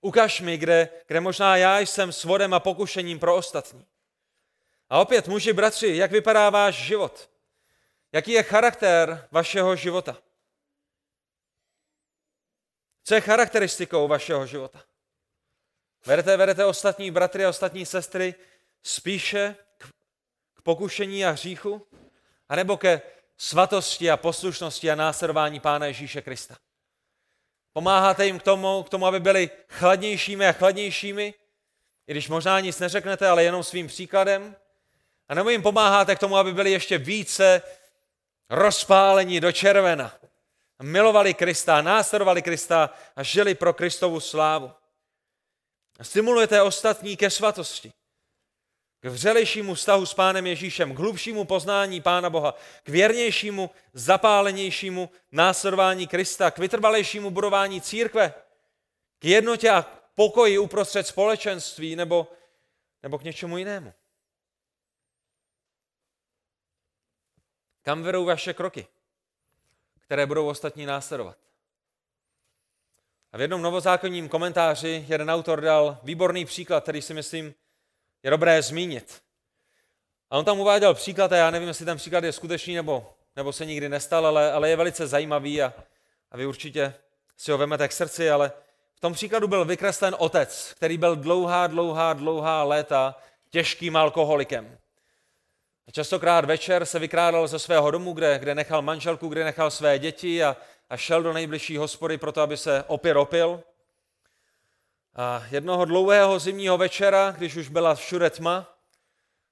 Ukaž mi, kde, kde možná já jsem svodem a pokušením pro ostatní. A opět, muži, bratři, jak vypadá váš život? Jaký je charakter vašeho života? Co je charakteristikou vašeho života? Vedete, vedete ostatní bratry a ostatní sestry spíše k, k pokušení a hříchu? A nebo ke svatosti a poslušnosti a následování Pána Ježíše Krista? Pomáháte jim k tomu, k tomu, aby byli chladnějšími a chladnějšími, i když možná nic neřeknete, ale jenom svým příkladem. A nebo jim pomáháte k tomu, aby byli ještě více rozpálení do červena. Milovali Krista, následovali Krista a žili pro Kristovu slávu. Stimulujete ostatní ke svatosti k vřelejšímu vztahu s Pánem Ježíšem, k hlubšímu poznání Pána Boha, k věrnějšímu, zapálenějšímu následování Krista, k vytrvalejšímu budování církve, k jednotě a pokoji uprostřed společenství nebo, nebo k něčemu jinému. Kam vedou vaše kroky, které budou ostatní následovat? A v jednom novozákonním komentáři jeden autor dal výborný příklad, který si myslím, je dobré zmínit. A on tam uváděl příklad, a já nevím, jestli ten příklad je skutečný nebo, nebo se nikdy nestal, ale, ale je velice zajímavý a, a vy určitě si ho vemete k srdci, ale v tom příkladu byl vykreslen otec, který byl dlouhá, dlouhá, dlouhá léta těžkým alkoholikem. A častokrát večer se vykrádal ze svého domu, kde, kde nechal manželku, kde nechal své děti a, a šel do nejbližší hospody proto, aby se opět opil. A jednoho dlouhého zimního večera, když už byla všude tma,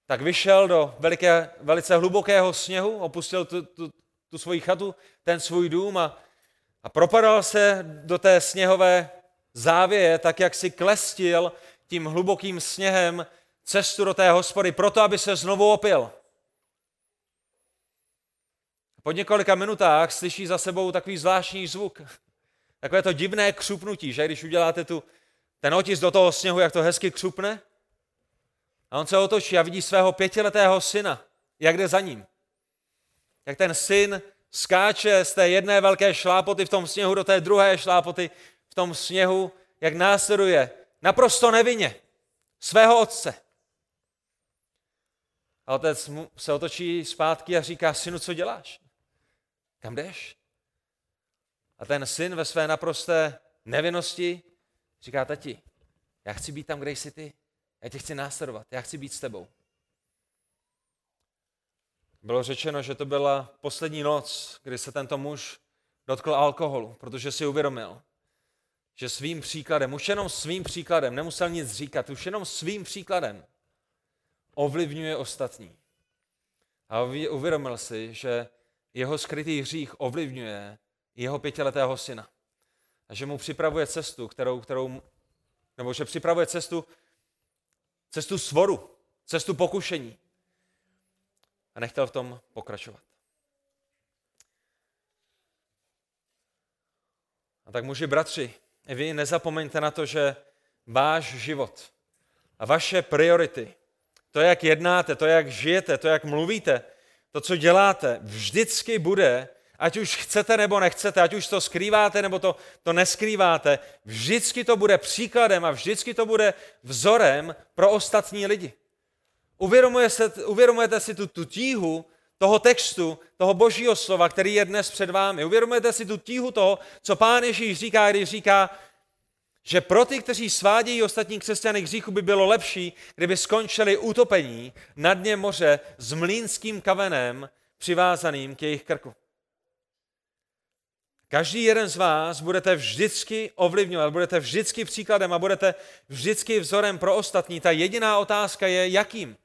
tak vyšel do veliké, velice hlubokého sněhu, opustil tu, tu, tu svoji chatu, ten svůj dům a, a propadal se do té sněhové závěje, tak jak si klestil tím hlubokým sněhem cestu do té hospody, proto aby se znovu opil. Po několika minutách slyší za sebou takový zvláštní zvuk. Takové to divné křupnutí, že když uděláte tu ten otisk do toho sněhu, jak to hezky křupne. A on se otočí a vidí svého pětiletého syna, jak jde za ním. Jak ten syn skáče z té jedné velké šlápoty v tom sněhu do té druhé šlápoty v tom sněhu, jak následuje naprosto nevinně svého otce. A otec mu se otočí zpátky a říká, synu, co děláš? Kam jdeš? A ten syn ve své naprosté nevinnosti říká, tati, já chci být tam, kde jsi ty. Já tě chci následovat, já chci být s tebou. Bylo řečeno, že to byla poslední noc, kdy se tento muž dotkl alkoholu, protože si uvědomil, že svým příkladem, už jenom svým příkladem, nemusel nic říkat, už jenom svým příkladem ovlivňuje ostatní. A uvědomil si, že jeho skrytý hřích ovlivňuje jeho pětiletého syna. A že mu připravuje cestu, kterou, kterou nebo že připravuje cestu, cestu svoru, cestu pokušení. A nechtěl v tom pokračovat. A tak muži, bratři, vy nezapomeňte na to, že váš život a vaše priority, to, jak jednáte, to, jak žijete, to, jak mluvíte, to, co děláte, vždycky bude, ať už chcete nebo nechcete, ať už to skrýváte nebo to, to neskrýváte, vždycky to bude příkladem a vždycky to bude vzorem pro ostatní lidi. Uvědomuje se, uvědomujete si tu, tu tíhu toho textu, toho božího slova, který je dnes před vámi. Uvědomujete si tu tíhu toho, co pán Ježíš říká, když říká, že pro ty, kteří svádějí ostatní křesťany k hříchu, by bylo lepší, kdyby skončili utopení na dně moře s mlínským kavenem přivázaným k jejich krku. Každý jeden z vás budete vždycky ovlivňovat, budete vždycky příkladem a budete vždycky vzorem pro ostatní. Ta jediná otázka je, jakým.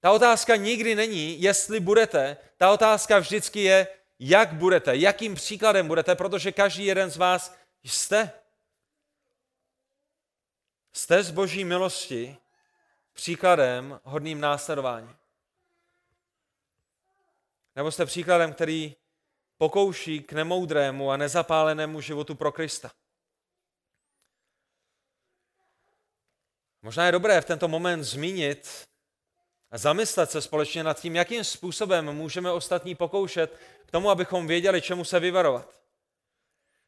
Ta otázka nikdy není, jestli budete, ta otázka vždycky je, jak budete, jakým příkladem budete, protože každý jeden z vás jste. Jste z boží milosti příkladem hodným následování. Nebo jste příkladem, který pokouší k nemoudrému a nezapálenému životu pro Krista. Možná je dobré v tento moment zmínit a zamyslet se společně nad tím, jakým způsobem můžeme ostatní pokoušet k tomu, abychom věděli, čemu se vyvarovat.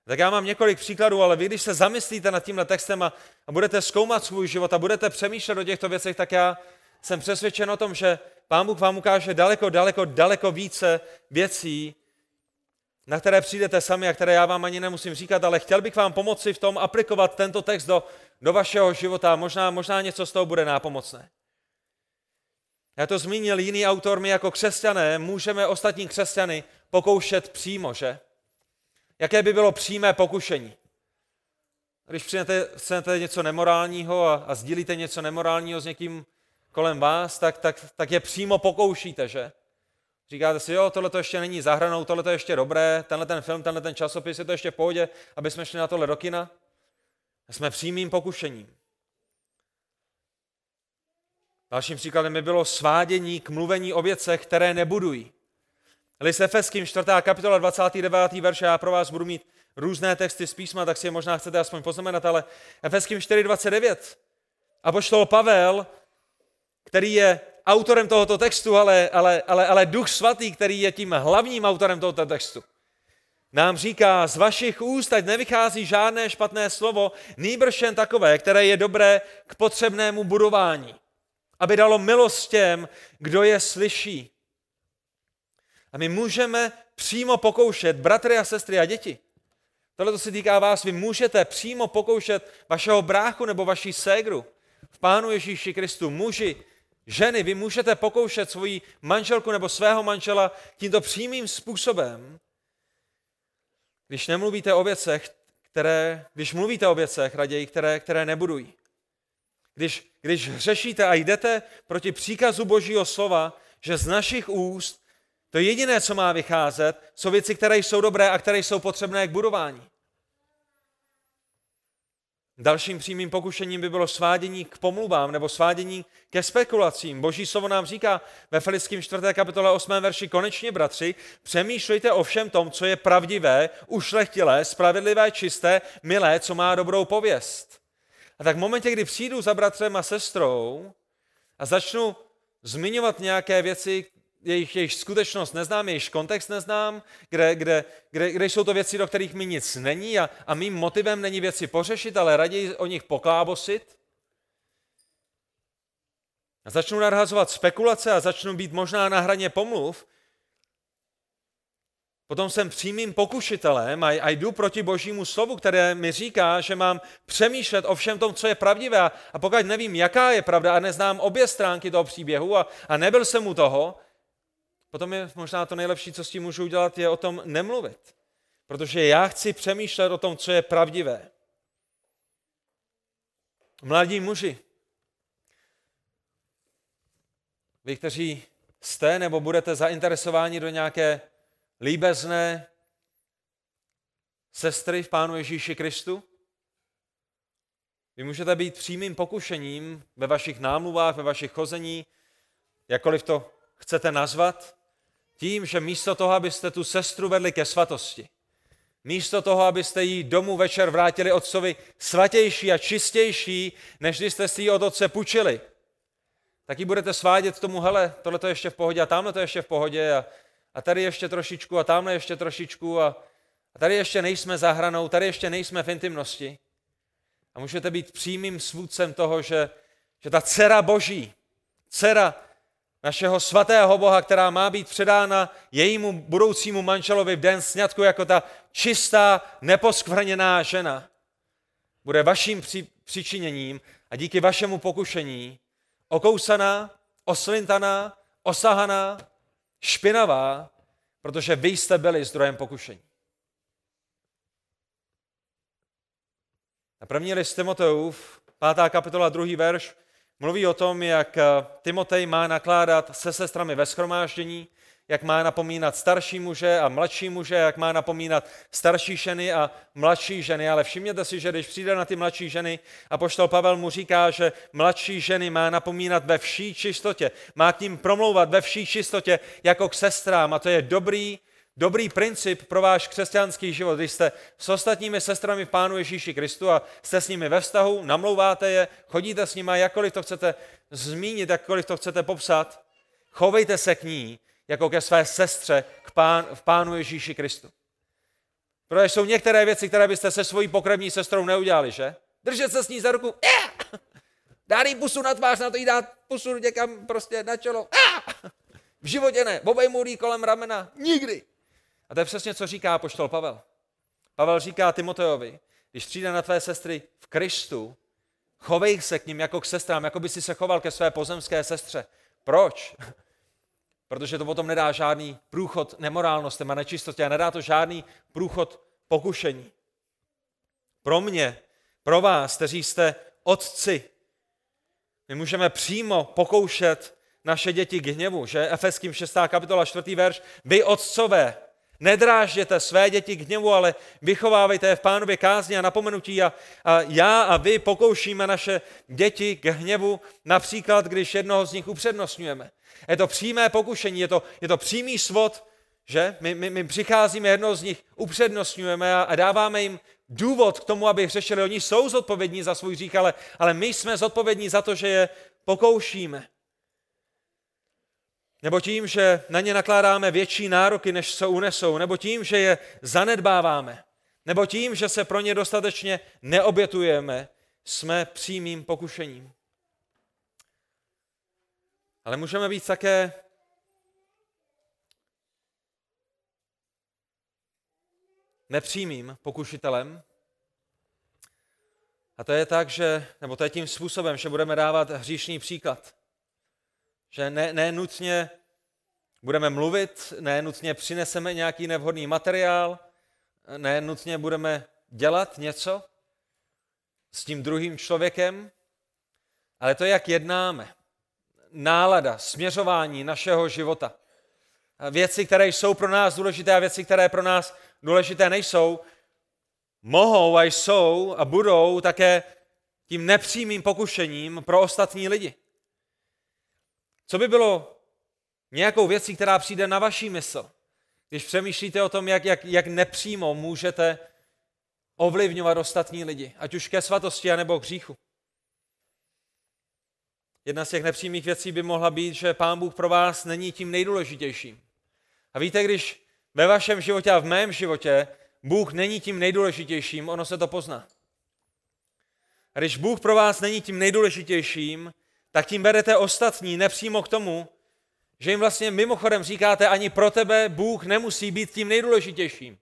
Tak já mám několik příkladů, ale vy, když se zamyslíte nad tímhle textem a, a budete zkoumat svůj život a budete přemýšlet o těchto věcech, tak já jsem přesvědčen o tom, že Pán Bůh vám ukáže daleko, daleko, daleko více věcí, na které přijdete sami a které já vám ani nemusím říkat, ale chtěl bych vám pomoci v tom aplikovat tento text do, do vašeho života. Možná, možná něco z toho bude nápomocné. Já to zmínil jiný autor, my jako křesťané můžeme ostatní křesťany pokoušet přímo, že? Jaké by bylo přímé pokušení? Když přijete, chcete něco nemorálního a, a sdílíte něco nemorálního s někým kolem vás, tak, tak, tak je přímo pokoušíte, že? Říkáte si, jo, tohle to ještě není zahranou, tohle to je ještě dobré, tenhle ten film, tenhle ten časopis, je to ještě v pohodě, aby jsme šli na tohle do kina. Jsme přímým pokušením. Dalším příkladem by bylo svádění k mluvení o věcech, které nebudují. List Efeským, 4. kapitola, 29. verše, já pro vás budu mít různé texty z písma, tak si je možná chcete aspoň poznamenat, ale Efeským 4.29. A poštol Pavel, který je autorem tohoto textu, ale, ale, ale, ale Duch Svatý, který je tím hlavním autorem tohoto textu, nám říká, z vašich úst ať nevychází žádné špatné slovo, nýbrž jen takové, které je dobré k potřebnému budování, aby dalo milost těm, kdo je slyší. A my můžeme přímo pokoušet, bratry a sestry a děti, tohle to se týká vás, vy můžete přímo pokoušet vašeho bráchu nebo vaší ségru v Pánu Ježíši Kristu, muži, Ženy, vy můžete pokoušet svoji manželku nebo svého manžela tímto přímým způsobem, když nemluvíte o věcech, které, když mluvíte o věcech raději, které, které nebudují. Když, když hřešíte a jdete proti příkazu Božího slova, že z našich úst to jediné, co má vycházet, jsou věci, které jsou dobré a které jsou potřebné k budování. Dalším přímým pokušením by bylo svádění k pomluvám nebo svádění ke spekulacím. Boží slovo nám říká ve Filickým 4. kapitole 8. verši konečně, bratři, přemýšlejte o všem tom, co je pravdivé, ušlechtilé, spravedlivé, čisté, milé, co má dobrou pověst. A tak v momentě, kdy přijdu za bratrem a sestrou a začnu zmiňovat nějaké věci, jejich, jejich skutečnost neznám, jejich kontext neznám, kde, kde, kde, kde jsou to věci, do kterých mi nic není a, a mým motivem není věci pořešit, ale raději o nich poklábosit, a začnu nadhazovat spekulace a začnu být možná na hraně pomluv, potom jsem přímým pokušitelem a, a jdu proti božímu slovu, které mi říká, že mám přemýšlet o všem tom, co je pravdivé. A, a pokud nevím, jaká je pravda a neznám obě stránky toho příběhu a, a nebyl jsem u toho, potom je možná to nejlepší, co s tím můžu udělat, je o tom nemluvit. Protože já chci přemýšlet o tom, co je pravdivé. Mladí muži, vy, kteří jste nebo budete zainteresováni do nějaké líbezné sestry v Pánu Ježíši Kristu, vy můžete být přímým pokušením ve vašich námluvách, ve vašich chození, jakkoliv to chcete nazvat, tím, že místo toho, abyste tu sestru vedli ke svatosti, místo toho, abyste jí domů večer vrátili otcovi svatější a čistější, než když jste si ji od otce půjčili, tak ji budete svádět tomu, hele, tohle to je ještě v pohodě a tamhle to je ještě v pohodě a, a tady ještě trošičku a tamhle ještě trošičku a, a tady ještě nejsme za hranou, tady ještě nejsme v intimnosti. A můžete být přímým svůdcem toho, že, že ta dcera boží, dcera našeho svatého Boha, která má být předána jejímu budoucímu manželovi v den sňatku jako ta čistá, neposkvrněná žena, bude vaším při, přičiněním a díky vašemu pokušení okousaná, oslintaná, osahaná, špinavá, protože vy jste byli zdrojem pokušení. Na první list Timoteův, pátá kapitola, druhý verš, mluví o tom, jak Timotej má nakládat se sestrami ve schromáždění, jak má napomínat starší muže a mladší muže, jak má napomínat starší ženy a mladší ženy. Ale všimněte si, že když přijde na ty mladší ženy, a poštol Pavel mu říká, že mladší ženy má napomínat ve vší čistotě, má k ním promlouvat ve vší čistotě jako k sestrám. A to je dobrý, dobrý princip pro váš křesťanský život. Když jste s ostatními sestrami Pánu Ježíši Kristu a jste s nimi ve vztahu, namlouváte je, chodíte s nimi, jakkoliv to chcete zmínit, jakkoliv to chcete popsat, chovejte se k ní jako ke své sestře k pán, v Pánu Ježíši Kristu. Protože jsou některé věci, které byste se svojí pokrevní sestrou neudělali, že? Držet se s ní za ruku, eh! dát jí pusu na tvář, na to jí dát pusu někam prostě na čelo. Eh! V životě ne, obejmu kolem ramena, nikdy. A to je přesně, co říká poštol Pavel. Pavel říká Timoteovi, když přijde na tvé sestry v Kristu, chovej se k ním jako k sestrám, jako by si se choval ke své pozemské sestře. Proč? protože to potom nedá žádný průchod nemorálnostem a nečistotě a nedá to žádný průchod pokušení. Pro mě, pro vás, kteří jste otci, my můžeme přímo pokoušet naše děti k hněvu, že Efeským 6. kapitola 4. verš, vy otcové, Nedrážděte své děti k hněvu, ale vychovávejte je v pánově kázni a napomenutí a, a já a vy pokoušíme naše děti k hněvu, například když jednoho z nich upřednostňujeme. Je to přímé pokušení, je to, je to přímý svod, že? My, my, my přicházíme, jednoho z nich upřednostňujeme a, a dáváme jim důvod k tomu, aby řešili. Oni jsou zodpovědní za svůj hřích, ale, ale my jsme zodpovědní za to, že je pokoušíme. Nebo tím, že na ně nakládáme větší nároky, než se unesou, nebo tím, že je zanedbáváme, nebo tím, že se pro ně dostatečně neobětujeme, jsme přímým pokušením. Ale můžeme být také nepřímým pokušitelem. A to je tak, že, nebo to je tím způsobem, že budeme dávat hříšný příklad. Že ne, ne nutně budeme mluvit, ne nutně přineseme nějaký nevhodný materiál, ne nutně budeme dělat něco s tím druhým člověkem, ale to, jak jednáme, nálada, směřování našeho života. Věci, které jsou pro nás důležité a věci, které pro nás důležité nejsou, mohou a jsou a budou také tím nepřímým pokušením pro ostatní lidi. Co by bylo nějakou věcí, která přijde na vaší mysl, když přemýšlíte o tom, jak, jak, jak nepřímo můžete ovlivňovat ostatní lidi, ať už ke svatosti, anebo k hříchu. Jedna z těch nepřímých věcí by mohla být, že Pán Bůh pro vás není tím nejdůležitějším. A víte, když ve vašem životě a v mém životě Bůh není tím nejdůležitějším, ono se to pozná. A když Bůh pro vás není tím nejdůležitějším, tak tím berete ostatní nepřímo k tomu, že jim vlastně mimochodem říkáte, ani pro tebe Bůh nemusí být tím nejdůležitějším.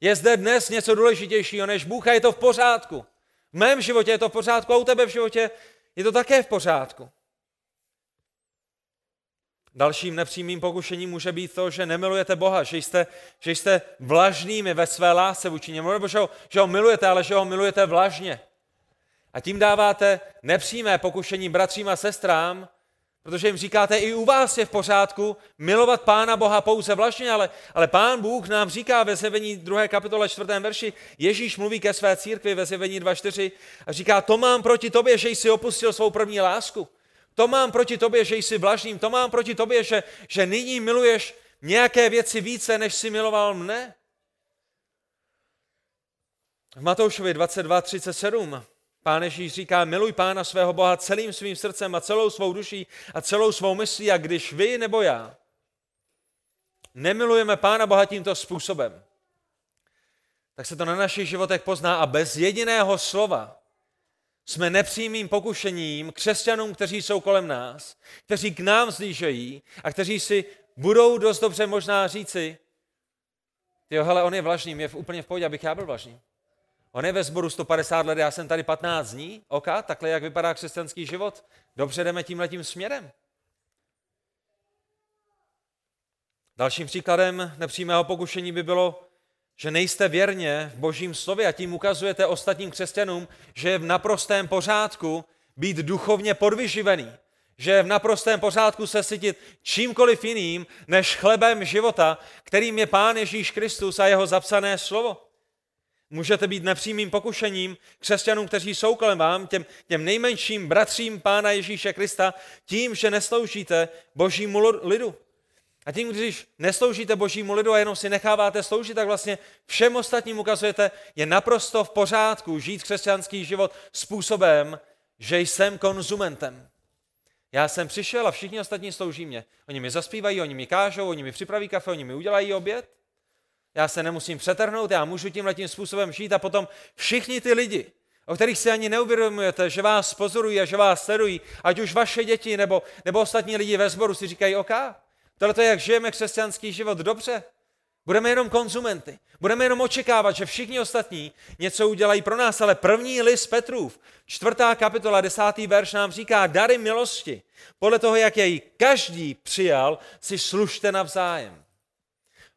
Je zde dnes něco důležitějšího než Bůh a je to v pořádku. V mém životě je to v pořádku a u tebe v životě je to také v pořádku. Dalším nepřímým pokušením může být to, že nemilujete Boha, že jste, že jste vlažnými ve své lásce vůči němu, nebo že ho, že ho milujete, ale že ho milujete vlažně. A tím dáváte nepřímé pokušení bratřím a sestrám, protože jim říkáte, i u vás je v pořádku milovat Pána Boha pouze vlažně, ale, ale Pán Bůh nám říká ve zjevení 2. kapitole 4. verši, Ježíš mluví ke své církvi ve zjevení 2.4 a říká, to mám proti tobě, že jsi opustil svou první lásku. To mám proti tobě, že jsi vlažným. To mám proti tobě, že, že nyní miluješ nějaké věci více, než si miloval mne. V Matoušovi 22.37 Pán Ježíš říká, miluj Pána svého Boha celým svým srdcem a celou svou duší a celou svou myslí a když vy nebo já nemilujeme Pána Boha tímto způsobem, tak se to na našich životech pozná a bez jediného slova jsme nepřímým pokušením křesťanům, kteří jsou kolem nás, kteří k nám zlížejí a kteří si budou dost dobře možná říci, jo, hele, on je vlažný, je úplně v pohodě, abych já byl vlažný. On je ve sboru 150 let, já jsem tady 15 dní, ok, takhle jak vypadá křesťanský život, dobře jdeme tímhletím směrem. Dalším příkladem nepřímého pokušení by bylo že nejste věrně v božím slově a tím ukazujete ostatním křesťanům, že je v naprostém pořádku být duchovně podvyživený. Že je v naprostém pořádku se cítit čímkoliv jiným než chlebem života, kterým je Pán Ježíš Kristus a jeho zapsané slovo. Můžete být nepřímým pokušením křesťanům, kteří jsou kolem vám, těm, těm nejmenším bratřím Pána Ježíše Krista, tím, že nesloužíte božímu lidu. A tím, když nesloužíte božímu lidu a jenom si necháváte sloužit, tak vlastně všem ostatním ukazujete, je naprosto v pořádku žít křesťanský život způsobem, že jsem konzumentem. Já jsem přišel a všichni ostatní slouží mě. Oni mi zaspívají, oni mi kážou, oni mi připraví kafe, oni mi udělají oběd. Já se nemusím přetrhnout, já můžu tím letím způsobem žít a potom všichni ty lidi, o kterých si ani neuvědomujete, že vás pozorují a že vás sledují, ať už vaše děti nebo, nebo ostatní lidi ve sboru si říkají, OK, Tohle je, jak žijeme křesťanský život dobře. Budeme jenom konzumenty. Budeme jenom očekávat, že všichni ostatní něco udělají pro nás, ale první list Petrův, čtvrtá kapitola, desátý verš nám říká, dary milosti. Podle toho, jak jej každý přijal, si služte navzájem.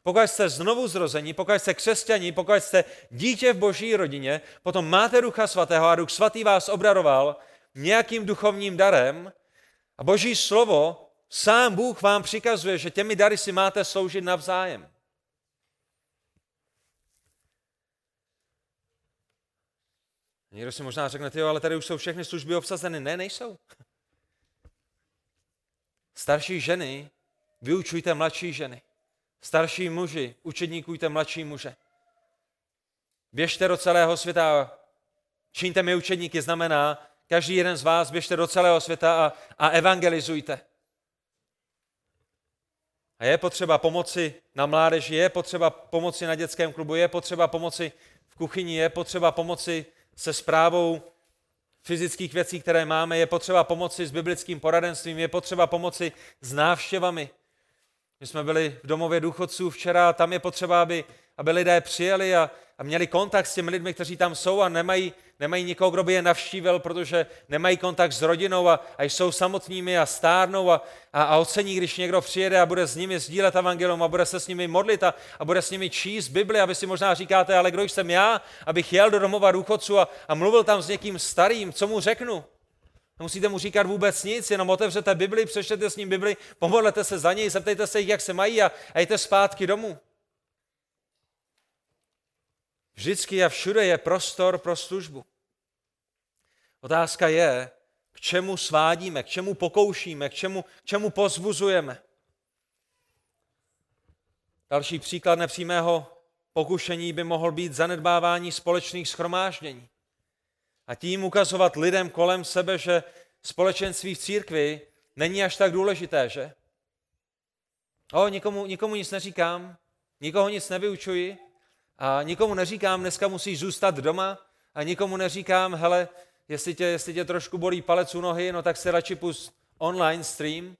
Pokud jste znovu zrození, pokud jste křesťaní, pokud jste dítě v boží rodině, potom máte ducha svatého a duch svatý vás obradoval nějakým duchovním darem a boží slovo Sám Bůh vám přikazuje, že těmi dary si máte sloužit navzájem. Někdo si možná řekne, jo, ale tady už jsou všechny služby obsazeny. Ne, nejsou. Starší ženy, vyučujte mladší ženy. Starší muži, učedníkujte mladší muže. Běžte do celého světa, čiňte mi učedníky, znamená, každý jeden z vás běžte do celého světa a, a evangelizujte. A je potřeba pomoci na mládeži, je potřeba pomoci na dětském klubu, je potřeba pomoci v kuchyni, je potřeba pomoci se zprávou fyzických věcí, které máme, je potřeba pomoci s biblickým poradenstvím, je potřeba pomoci s návštěvami. My jsme byli v domově důchodců včera tam je potřeba, aby, aby lidé přijeli a, a měli kontakt s těmi lidmi, kteří tam jsou a nemají nemají nikoho, kdo by je navštívil, protože nemají kontakt s rodinou a, a jsou samotnými a stárnou a, a, a ocení, když někdo přijede a bude s nimi sdílet evangelium a bude se s nimi modlit a, a bude s nimi číst Bibli a vy si možná říkáte, ale kdo jsem já, abych jel do domova důchodců a, a mluvil tam s někým starým, co mu řeknu? Nemusíte mu říkat vůbec nic, jenom otevřete Bibli, přečtěte s ním Bibli, pomodlete se za něj, zeptejte se jich, jak se mají a, a jděte zpátky domů. Vždycky a všude je prostor pro službu. Otázka je, k čemu svádíme, k čemu pokoušíme, k čemu, k čemu pozvuzujeme. Další příklad nepřímého pokušení by mohl být zanedbávání společných schromáždění. A tím ukazovat lidem kolem sebe, že společenství v církvi není až tak důležité, že? O, nikomu, nikomu nic neříkám, nikoho nic nevyučuji a nikomu neříkám, dneska musíš zůstat doma a nikomu neříkám, hele, jestli tě, jestli tě trošku bolí palec u nohy, no tak se radši pust online stream.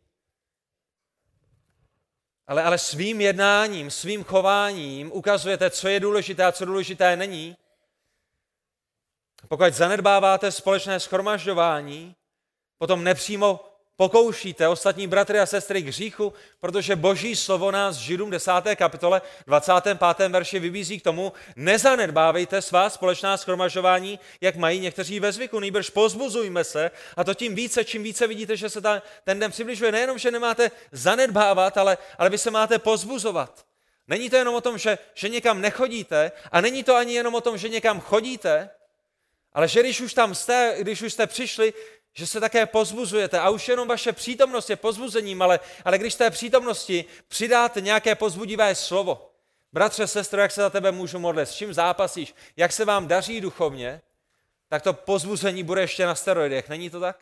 Ale, ale svým jednáním, svým chováním ukazujete, co je důležité a co důležité není. Pokud zanedbáváte společné schromažďování, potom nepřímo pokoušíte ostatní bratry a sestry k hříchu, protože boží slovo nás Židům 10. kapitole 25. verši vybízí k tomu, nezanedbávejte svá společná schromažování, jak mají někteří ve zvyku, nejbrž pozbuzujme se a to tím více, čím více vidíte, že se ta, ten den přibližuje. Nejenom, že nemáte zanedbávat, ale, ale vy se máte pozbuzovat. Není to jenom o tom, že, že někam nechodíte a není to ani jenom o tom, že někam chodíte, ale že když už tam jste, když už jste přišli, že se také pozbuzujete a už jenom vaše přítomnost je pozbuzením, ale, ale když té přítomnosti přidáte nějaké pozbudivé slovo, bratře, sestro, jak se za tebe můžu modlit, s čím zápasíš, jak se vám daří duchovně, tak to pozbuzení bude ještě na steroidech, není to tak?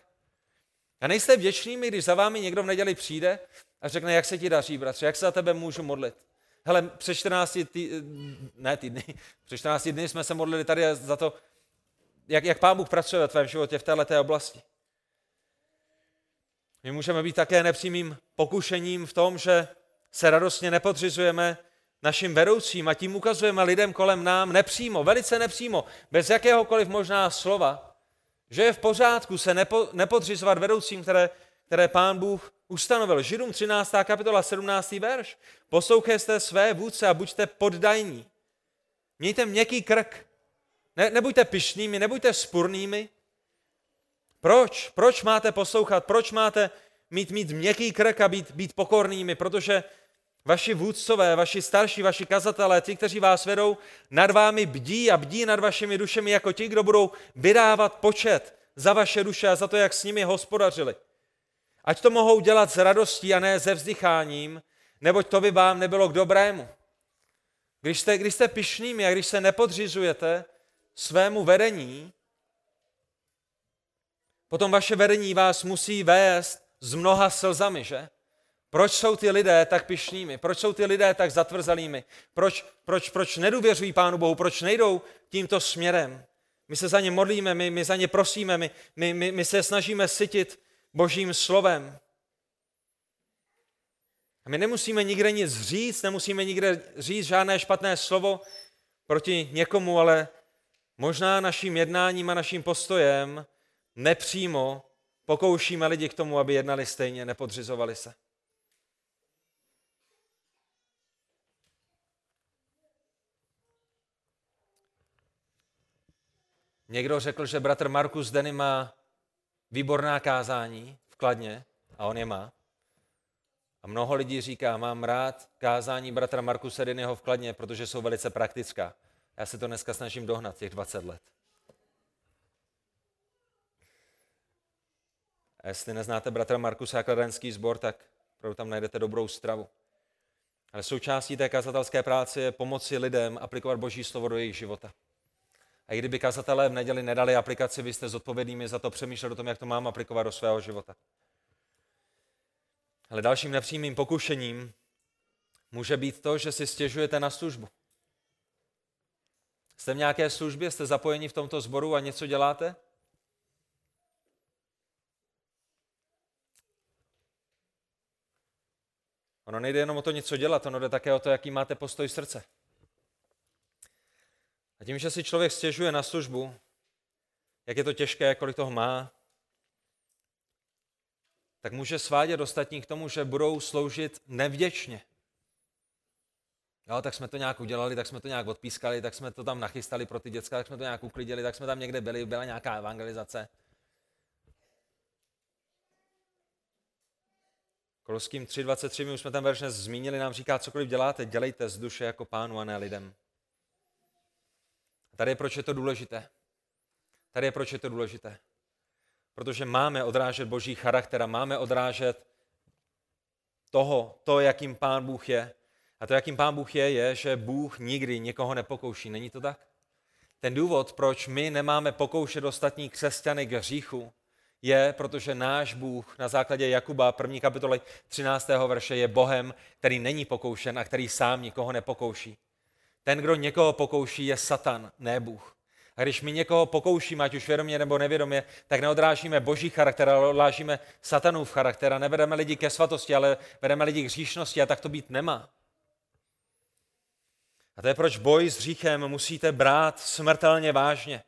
A nejste vděčnými, když za vámi někdo v neděli přijde a řekne, jak se ti daří, bratře, jak se za tebe můžu modlit. Hele, před 14 tý, ne týdny, před 14 dny jsme se modlili tady za to, jak, jak Pán Bůh pracuje ve tvém životě v této oblasti. My můžeme být také nepřímým pokušením v tom, že se radostně nepodřizujeme našim vedoucím a tím ukazujeme lidem kolem nám nepřímo, velice nepřímo, bez jakéhokoliv možná slova, že je v pořádku se nepo, nepodřizovat vedoucím, které, které pán Bůh ustanovil. Židům 13. kapitola 17. verš. Poslouchejte své vůdce a buďte poddajní. Mějte měkký krk. Ne, nebuďte pišnými, nebuďte spurnými, proč? Proč máte poslouchat? Proč máte mít, mít měkký krk a být, být pokornými? Protože vaši vůdcové, vaši starší, vaši kazatelé, ti, kteří vás vedou, nad vámi bdí a bdí nad vašimi dušemi jako ti, kdo budou vydávat počet za vaše duše a za to, jak s nimi hospodařili. Ať to mohou dělat s radostí a ne se vzdycháním, neboť to by vám nebylo k dobrému. Když jste, když jste pišnými a když se nepodřizujete svému vedení, Potom vaše vedení vás musí vést s mnoha slzami, že? Proč jsou ty lidé tak pišnými? Proč jsou ty lidé tak zatvrzalými? Proč, proč, proč nedůvěřují Pánu Bohu? Proč nejdou tímto směrem? My se za ně modlíme, my, my za ně prosíme, my, my, my, my se snažíme sytit Božím slovem. A my nemusíme nikde nic říct, nemusíme nikde říct žádné špatné slovo proti někomu, ale možná naším jednáním a naším postojem nepřímo pokoušíme lidi k tomu, aby jednali stejně, nepodřizovali se. Někdo řekl, že bratr Markus Denny má výborná kázání v Kladně a on je má. A mnoho lidí říká, mám rád kázání bratra Markuse Dennyho v Kladně, protože jsou velice praktická. Já se to dneska snažím dohnat, těch 20 let. A jestli neznáte bratra Markusa Kladenský sbor, tak opravdu tam najdete dobrou stravu. Ale součástí té kazatelské práce je pomoci lidem aplikovat Boží slovo do jejich života. A i kdyby kazatelé v neděli nedali aplikaci, vy jste zodpovědnými za to přemýšlet o tom, jak to mám aplikovat do svého života. Ale dalším nepřímým pokušením může být to, že si stěžujete na službu. Jste v nějaké službě, jste zapojeni v tomto sboru a něco děláte? Ono nejde jenom o to něco dělat, ono jde také o to, jaký máte postoj srdce. A tím, že si člověk stěžuje na službu, jak je to těžké, kolik toho má, tak může svádět ostatní k tomu, že budou sloužit nevděčně. Jo, tak jsme to nějak udělali, tak jsme to nějak odpískali, tak jsme to tam nachystali pro ty děcka, tak jsme to nějak uklidili, tak jsme tam někde byli, byla nějaká evangelizace. Koloským 3.23, my už jsme ten verš zmínili, nám říká, cokoliv děláte, dělejte z duše jako pánu a ne lidem. A tady je proč je to důležité. Tady je proč je to důležité. Protože máme odrážet boží charakter a máme odrážet toho, to, jakým pán Bůh je. A to, jakým pán Bůh je, je, že Bůh nikdy někoho nepokouší. Není to tak? Ten důvod, proč my nemáme pokoušet ostatní křesťany k hříchu, je, protože náš Bůh na základě Jakuba, první kapitoly 13. verše, je Bohem, který není pokoušen a který sám nikoho nepokouší. Ten, kdo někoho pokouší, je Satan, ne Bůh. A když my někoho pokoušíme, ať už vědomě nebo nevědomě, tak neodrážíme boží charakter, ale odrážíme satanův charakter a nevedeme lidi ke svatosti, ale vedeme lidi k hříšnosti a tak to být nemá. A to je proč boj s hříchem musíte brát smrtelně vážně.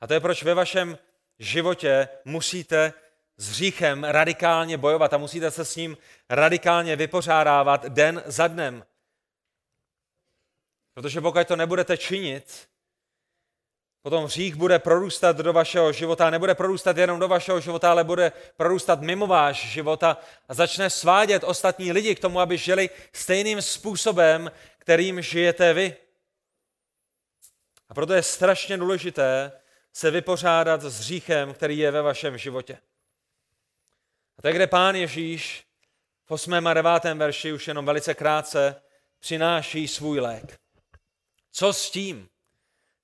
A to je proč ve vašem životě musíte s hříchem radikálně bojovat a musíte se s ním radikálně vypořádávat den za dnem. Protože pokud to nebudete činit, potom hřích bude prorůstat do vašeho života. Nebude prorůstat jenom do vašeho života, ale bude prorůstat mimo váš života a začne svádět ostatní lidi k tomu, aby žili stejným způsobem, kterým žijete vy. A proto je strašně důležité se vypořádat s hříchem, který je ve vašem životě. A tak, kde pán Ježíš v 8. a 9. verši už jenom velice krátce přináší svůj lék. Co s tím?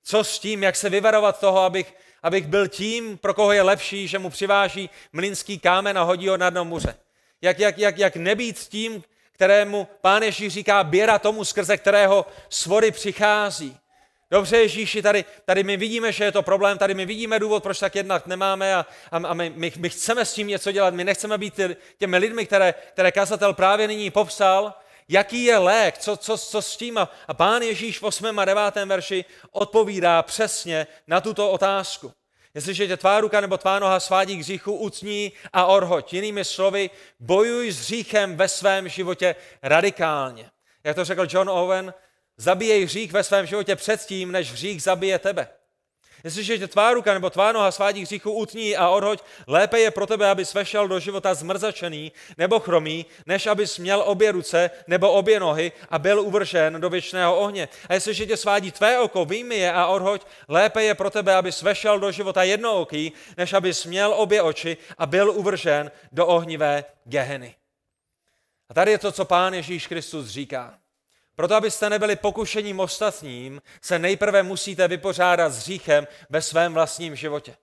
Co s tím, jak se vyvarovat toho, abych, abych byl tím, pro koho je lepší, že mu přiváží mlínský kámen a hodí ho na dno muře? Jak, jak, jak, jak nebýt tím, kterému pán Ježíš říká běra tomu, skrze kterého svory přichází. Dobře, Ježíši, tady, tady my vidíme, že je to problém, tady my vidíme důvod, proč tak jednat nemáme a, a, a my, my, my chceme s tím něco dělat, my nechceme být těmi lidmi, které, které kazatel právě nyní popsal, jaký je lék, co, co, co s tím. A, a pán Ježíš v 8. a 9. verši odpovídá přesně na tuto otázku. Jestliže tě tvá ruka nebo tvá noha svádí k hříchu, ucní a orhoď. Jinými slovy, bojuj s hříchem ve svém životě radikálně. Jak to řekl John Owen, zabíjej hřích ve svém životě předtím, než hřích zabije tebe. Jestliže tě tvá ruka nebo tvá noha svádí hříchu utní a odhoď, lépe je pro tebe, abys vešel do života zmrzačený nebo chromý, než abys měl obě ruce nebo obě nohy a byl uvržen do věčného ohně. A jestliže tě svádí tvé oko, vyjmi je a odhoď, lépe je pro tebe, abys vešel do života jednooký, než abys měl obě oči a byl uvržen do ohnivé geheny. A tady je to, co Pán Ježíš Kristus říká. Proto, abyste nebyli pokušením ostatním, se nejprve musíte vypořádat s hříchem ve svém vlastním životě.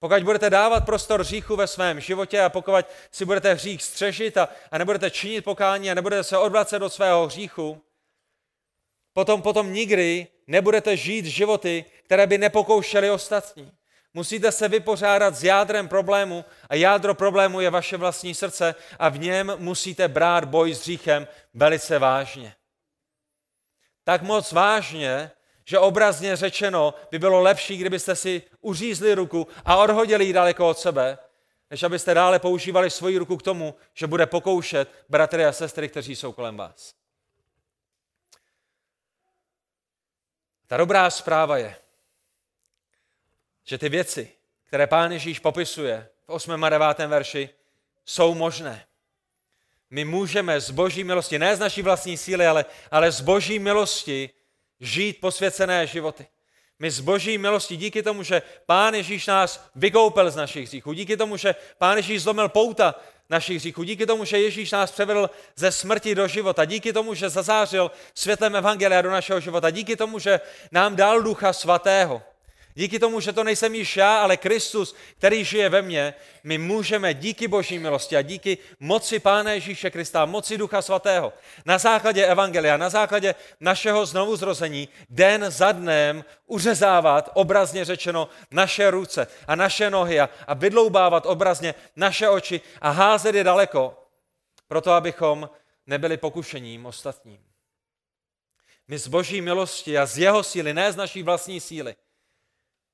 Pokud budete dávat prostor hříchu ve svém životě a pokud si budete hřích střežit a, a nebudete činit pokání a nebudete se odvracet do svého hříchu, potom, potom nikdy nebudete žít životy, které by nepokoušely ostatní. Musíte se vypořádat s jádrem problému a jádro problému je vaše vlastní srdce a v něm musíte brát boj s hříchem velice vážně tak moc vážně, že obrazně řečeno by bylo lepší, kdybyste si uřízli ruku a odhodili ji daleko od sebe, než abyste dále používali svoji ruku k tomu, že bude pokoušet bratry a sestry, kteří jsou kolem vás. Ta dobrá zpráva je, že ty věci, které pán Ježíš popisuje v 8. a 9. verši, jsou možné. My můžeme z boží milosti, ne z naší vlastní síly, ale, ale z boží milosti žít posvěcené životy. My z boží milosti, díky tomu, že Pán Ježíš nás vykoupil z našich hříchů, díky tomu, že Pán Ježíš zlomil pouta našich hříchů, díky tomu, že Ježíš nás převedl ze smrti do života, díky tomu, že zazářil světlem Evangelia do našeho života, díky tomu, že nám dal Ducha Svatého, Díky tomu, že to nejsem již já, ale Kristus, který žije ve mně, my můžeme díky Boží milosti a díky moci Pána Ježíše Krista, moci Ducha Svatého, na základě Evangelia, na základě našeho znovuzrození, den za dnem uřezávat, obrazně řečeno, naše ruce a naše nohy a, a vydloubávat obrazně naše oči a házet je daleko, proto abychom nebyli pokušením ostatním. My z boží milosti a z jeho síly, ne z naší vlastní síly,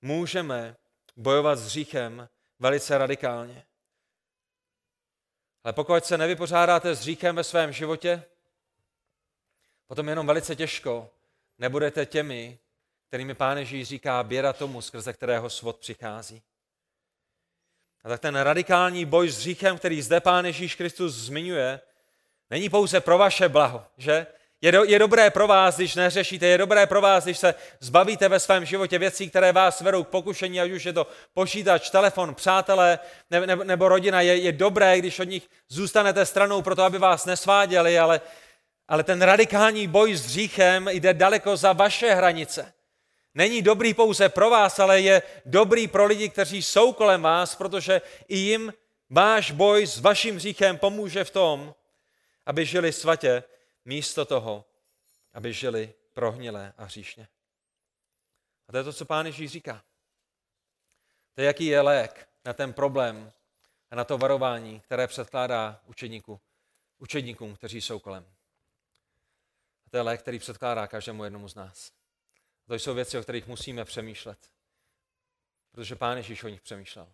můžeme bojovat s hříchem velice radikálně. Ale pokud se nevypořádáte s hříchem ve svém životě, potom jenom velice těžko nebudete těmi, kterými Pán Ježíš říká běda tomu, skrze kterého svod přichází. A tak ten radikální boj s hříchem, který zde Pán Ježíš Kristus zmiňuje, není pouze pro vaše blaho, že? Je, do, je dobré pro vás, když neřešíte, je dobré pro vás, když se zbavíte ve svém životě věcí, které vás vedou k pokušení, ať už je to počítač, telefon, přátelé ne, ne, nebo rodina. Je, je dobré, když od nich zůstanete stranou proto, aby vás nesváděli, ale, ale ten radikální boj s hříchem jde daleko za vaše hranice. Není dobrý pouze pro vás, ale je dobrý pro lidi, kteří jsou kolem vás, protože i jim váš boj s vaším hříchem pomůže v tom, aby žili svatě místo toho, aby žili prohnilé a hříšně. A to je to, co pán Ježíš říká. To je, jaký je lék na ten problém a na to varování, které předkládá učeníku, učedníkům, kteří jsou kolem. A to je lék, který předkládá každému jednomu z nás. A to jsou věci, o kterých musíme přemýšlet. Protože pán Ježíš o nich přemýšlel.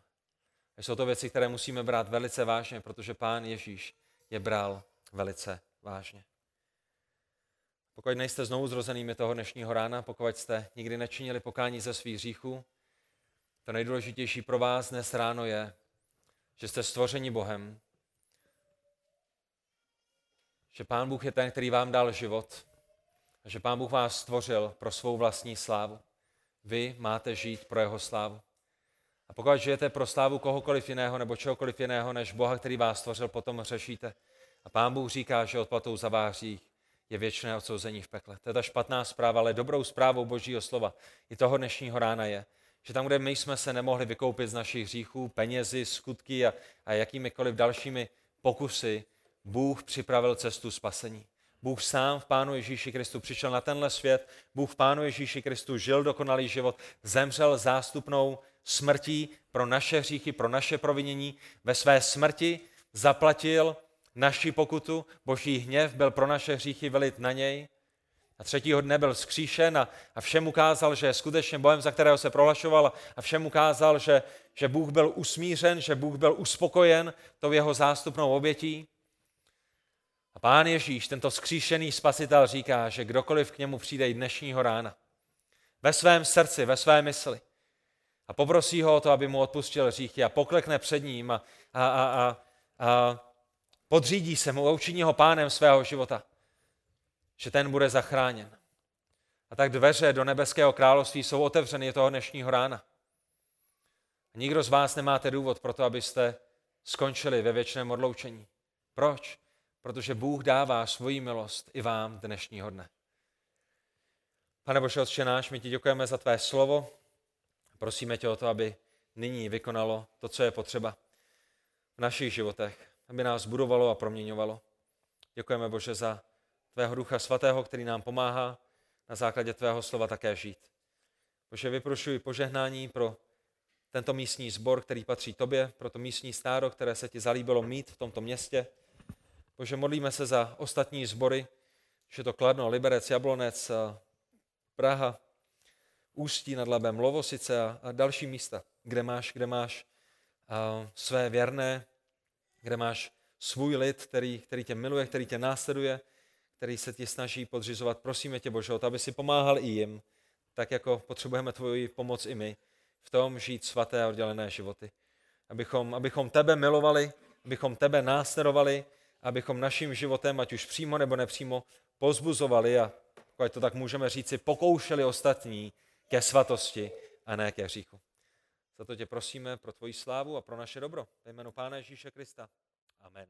A jsou to věci, které musíme brát velice vážně, protože pán Ježíš je bral velice vážně. Pokud nejste znovu zrozenými toho dnešního rána, pokud jste nikdy nečinili pokání ze svých hříchů, to nejdůležitější pro vás dnes ráno je, že jste stvořeni Bohem, že Pán Bůh je ten, který vám dal život a že Pán Bůh vás stvořil pro svou vlastní slávu. Vy máte žít pro jeho slávu. A pokud žijete pro slávu kohokoliv jiného nebo čehokoliv jiného než Boha, který vás stvořil, potom řešíte. A Pán Bůh říká, že odplatou za váš je věčné odsouzení v pekle. To je ta špatná zpráva, ale dobrou zprávou Božího slova i toho dnešního rána je, že tam, kde my jsme se nemohli vykoupit z našich hříchů, penězi, skutky a, a jakýmikoliv dalšími pokusy, Bůh připravil cestu spasení. Bůh sám v Pánu Ježíši Kristu přišel na tenhle svět, Bůh v Pánu Ježíši Kristu žil dokonalý život, zemřel zástupnou smrtí pro naše hříchy, pro naše provinění. Ve své smrti zaplatil naši pokutu, boží hněv byl pro naše hříchy velit na něj. A třetího dne byl skříšen a, a všem ukázal, že je skutečně Bohem, za kterého se prohlašoval a všem ukázal, že, že Bůh byl usmířen, že Bůh byl uspokojen tou jeho zástupnou obětí. A pán Ježíš, tento skříšený spasitel, říká, že kdokoliv k němu přijde i dnešního rána, ve svém srdci, ve své mysli, a poprosí ho o to, aby mu odpustil hříchy a poklekne před ním a, a, a, a, a podřídí se mu a učiní ho pánem svého života, že ten bude zachráněn. A tak dveře do nebeského království jsou otevřeny toho dnešního rána. Nikdo z vás nemáte důvod pro to, abyste skončili ve věčném odloučení. Proč? Protože Bůh dává svoji milost i vám dnešního dne. Pane Bože, Otče náš, my ti děkujeme za tvé slovo. Prosíme tě o to, aby nyní vykonalo to, co je potřeba v našich životech, aby nás budovalo a proměňovalo. Děkujeme, Bože, za tvého ducha svatého, který nám pomáhá na základě tvého slova také žít. Bože, vyprošuji požehnání pro tento místní sbor, který patří tobě, pro to místní stáro, které se ti zalíbilo mít v tomto městě. Bože, modlíme se za ostatní sbory, že to Kladno, Liberec, Jablonec, Praha, Ústí nad Labem, Lovosice a, další místa, kde máš, kde máš své věrné, kde máš svůj lid, který, který tě miluje, který tě následuje, který se ti snaží podřizovat. Prosíme tě, Bože, aby si pomáhal i jim, tak jako potřebujeme tvoji pomoc i my, v tom žít svaté a oddělené životy. Abychom, abychom tebe milovali, abychom tebe následovali, abychom naším životem, ať už přímo nebo nepřímo, pozbuzovali a, ať to tak můžeme říci, pokoušeli ostatní ke svatosti a ne ke hříchu. Za to tě prosíme pro tvoji slávu a pro naše dobro. Ve jménu Pána Ježíše Krista. Amen.